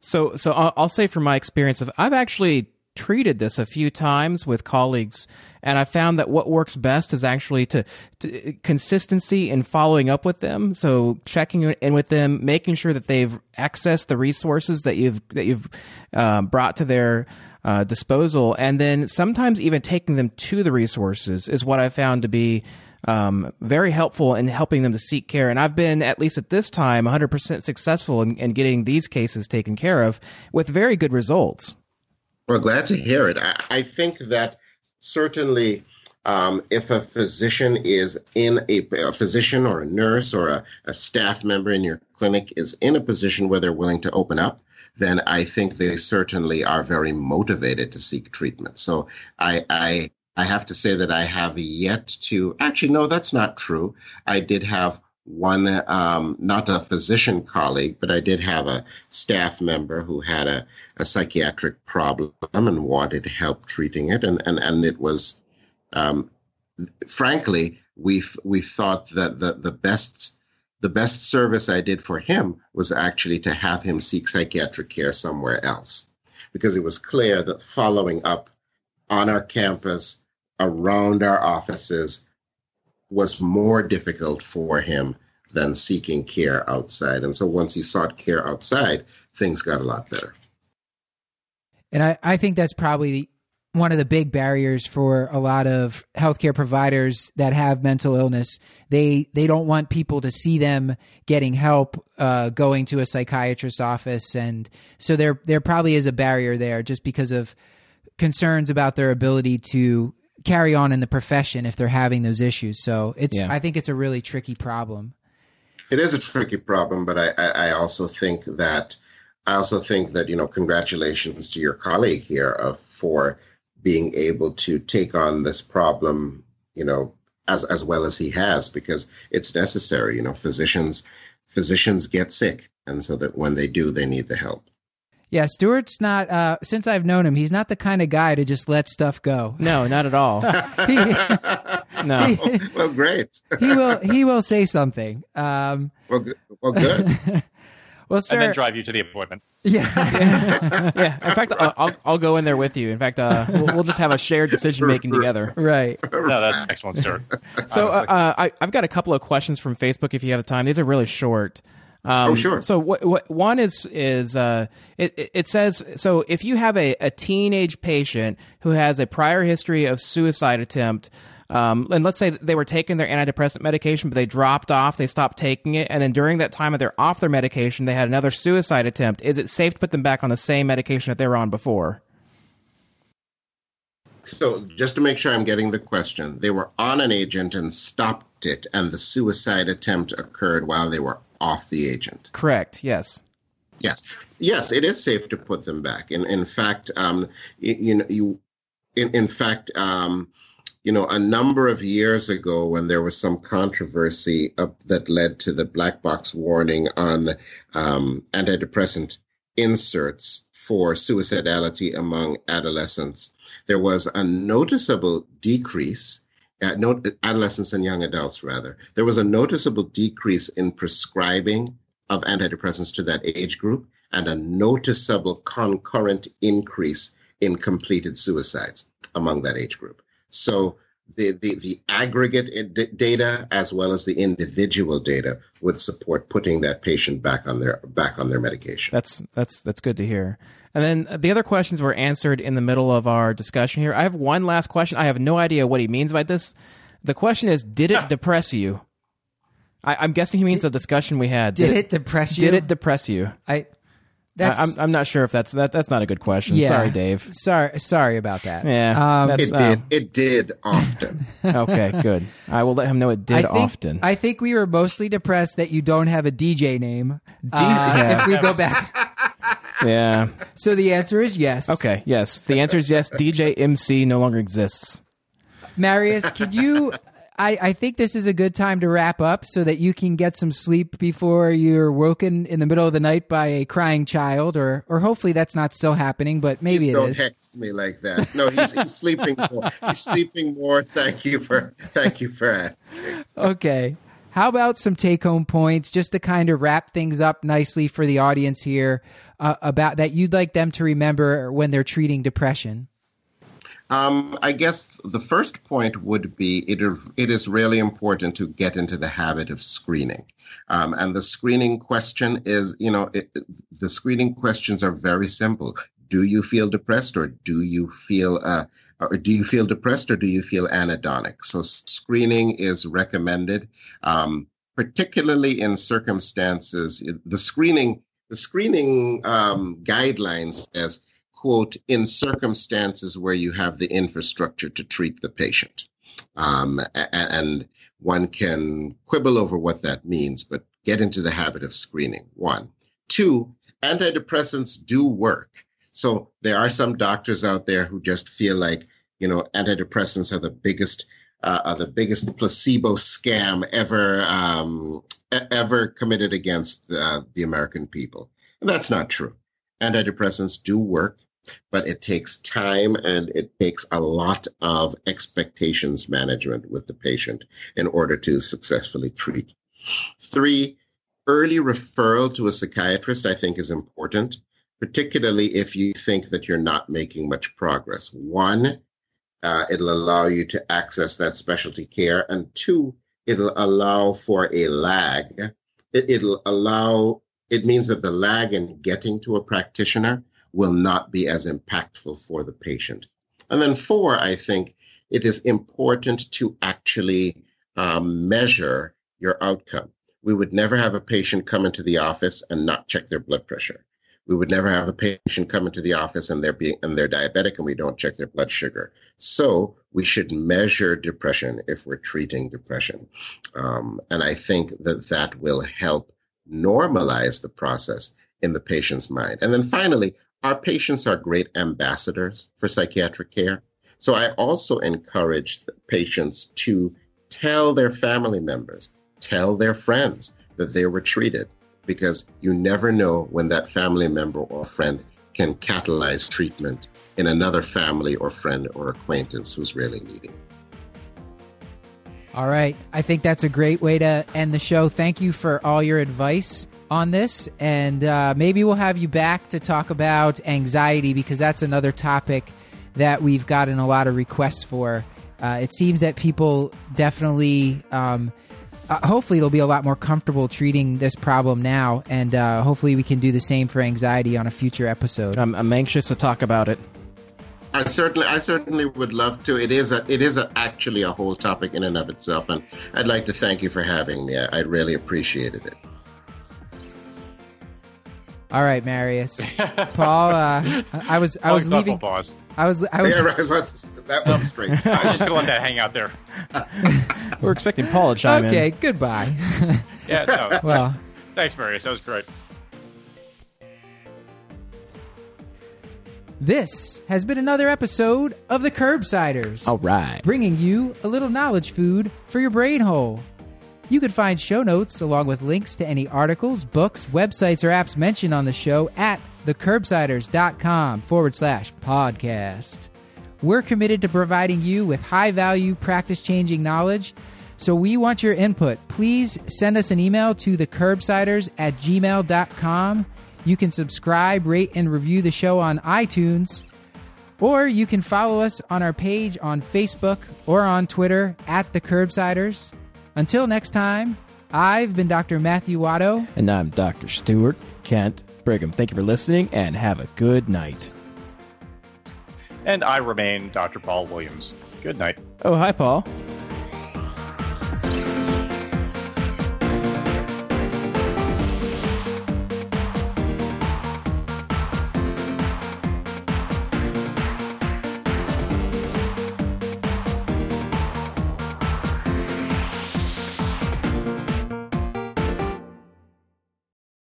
So, so I'll, I'll say from my experience of I've actually treated this a few times with colleagues and i found that what works best is actually to, to, consistency in following up with them so checking in with them making sure that they've accessed the resources that you've that you've uh, brought to their uh, disposal and then sometimes even taking them to the resources is what i found to be um, very helpful in helping them to seek care. And I've been, at least at this time, 100% successful in, in getting these cases taken care of with very good results. Well, glad to hear it. I, I think that certainly. Um, if a physician is in a, a, physician or a nurse or a, a, staff member in your clinic is in a position where they're willing to open up, then I think they certainly are very motivated to seek treatment. So I, I I have to say that I have yet to actually, no, that's not true. I did have one, um, not a physician colleague, but I did have a staff member who had a, a psychiatric problem and wanted help treating it. And, and, and it was, um, frankly, we we thought that the, the best the best service I did for him was actually to have him seek psychiatric care somewhere else because it was clear that following up on our campus around our offices was more difficult for him than seeking care outside. And so once he sought care outside, things got a lot better. And I, I think that's probably one of the big barriers for a lot of healthcare providers that have mental illness. They they don't want people to see them getting help uh, going to a psychiatrist's office, and so there there probably is a barrier there just because of concerns about their ability to carry on in the profession if they're having those issues. So it's yeah. I think it's a really tricky problem. It is a tricky problem, but I, I, I also think that I also think that you know congratulations to your colleague here uh, for being able to take on this problem you know as as well as he has because it's necessary you know physicians physicians get sick and so that when they do they need the help yeah, Stuart's not. Uh, since I've known him, he's not the kind of guy to just let stuff go. No, not at all. he, no. He, well, great. he will. He will say something. Um, well, good. Well, good. well, sir. And then drive you to the appointment. Yeah. yeah. In fact, I'll, I'll, I'll go in there with you. In fact, uh, we'll, we'll just have a shared decision making together. Right. No, that's excellent, Stuart. So, uh, uh, I, I've got a couple of questions from Facebook. If you have the time, these are really short. Um, oh, sure. So what, what one is is uh, it it says so if you have a, a teenage patient who has a prior history of suicide attempt. Um, and let's say they were taking their antidepressant medication, but they dropped off, they stopped taking it, and then during that time that they're off their medication, they had another suicide attempt. Is it safe to put them back on the same medication that they were on before? So, just to make sure I'm getting the question, they were on an agent and stopped it, and the suicide attempt occurred while they were off the agent. Correct. Yes. Yes. Yes, it is safe to put them back. In in fact, um, you, you know, you, in in fact, um, you know, a number of years ago, when there was some controversy that led to the black box warning on um, antidepressant inserts for suicidality among adolescents, there was a noticeable decrease uh, no, adolescents and young adults rather, there was a noticeable decrease in prescribing of antidepressants to that age group and a noticeable concurrent increase in completed suicides among that age group. So the, the, the aggregate data as well as the individual data would support putting that patient back on their back on their medication. That's that's that's good to hear. And then the other questions were answered in the middle of our discussion here. I have one last question. I have no idea what he means by this. The question is, did it depress you? I, am guessing he means did, the discussion we had. Did, did it depress you? Did it depress you? I that's, I, am I'm not sure if that's that. That's not a good question. Yeah, sorry, Dave. Sorry, sorry about that. Yeah, um, it did. it did often. okay, good. I will let him know it did I think, often. I think we were mostly depressed that you don't have a DJ name. D- uh, yeah. If we go back. yeah. So the answer is yes. Okay. Yes. The answer is yes. DJ MC no longer exists. Marius, could you I, I think this is a good time to wrap up so that you can get some sleep before you're woken in the middle of the night by a crying child, or or hopefully that's not still happening, but maybe Please it don't is. hex me like that. No, he's, he's sleeping more. He's sleeping more. Thank you for thank you for asking. Okay. How about some take home points just to kind of wrap things up nicely for the audience here uh, about that you'd like them to remember when they're treating depression? Um, I guess the first point would be it, it is really important to get into the habit of screening. Um, and the screening question is, you know, it, the screening questions are very simple. Do you feel depressed or do you feel, uh, or do you feel depressed or do you feel anhedonic? So screening is recommended, um, particularly in circumstances, the screening, the screening, um, guidelines says quote, in circumstances where you have the infrastructure to treat the patient. Um, and one can quibble over what that means, but get into the habit of screening. One. Two, antidepressants do work. So there are some doctors out there who just feel like, you know, antidepressants are the biggest, uh, are the biggest placebo scam ever, um, ever committed against uh, the American people. And that's not true. Antidepressants do work but it takes time and it takes a lot of expectations management with the patient in order to successfully treat. Three, early referral to a psychiatrist, I think, is important, particularly if you think that you're not making much progress. One, uh, it'll allow you to access that specialty care. And two, it'll allow for a lag. It, it'll allow, it means that the lag in getting to a practitioner will not be as impactful for the patient. And then, four, I think it is important to actually um, measure your outcome. We would never have a patient come into the office and not check their blood pressure. We would never have a patient come into the office and they're being and they're diabetic and we don't check their blood sugar. So we should measure depression if we're treating depression, um, and I think that that will help normalize the process in the patient's mind. And then finally, our patients are great ambassadors for psychiatric care. So I also encourage patients to tell their family members, tell their friends that they were treated because you never know when that family member or friend can catalyze treatment in another family or friend or acquaintance who's really needing. All right. I think that's a great way to end the show. Thank you for all your advice on this, and uh, maybe we'll have you back to talk about anxiety because that's another topic that we've gotten a lot of requests for. Uh, it seems that people definitely, um, uh, hopefully, they'll be a lot more comfortable treating this problem now, and uh, hopefully, we can do the same for anxiety on a future episode. I'm, I'm anxious to talk about it. I certainly, I certainly would love to. It is a, it is a, actually a whole topic in and of itself, and I'd like to thank you for having me. I, I really appreciated it. All right, Marius. Paul, uh, I was I was leaving. Pause. I was I was. Yeah, right, that was straight. I was just gonna that hang out there. We're expecting Paul to chime okay, in. Okay, goodbye. yeah. No. Well, thanks, Marius. That was great. This has been another episode of the Curbsiders. All right, bringing you a little knowledge food for your brain hole. You can find show notes along with links to any articles, books, websites, or apps mentioned on the show at thecurbsiders.com forward slash podcast. We're committed to providing you with high value, practice changing knowledge. So we want your input. Please send us an email to the curbsiders at gmail.com. You can subscribe, rate, and review the show on iTunes. Or you can follow us on our page on Facebook or on Twitter at the Curbsiders. Until next time, I've been Dr. Matthew Watto. And I'm Dr. Stuart Kent Brigham. Thank you for listening and have a good night. And I remain Dr. Paul Williams. Good night. Oh, hi, Paul.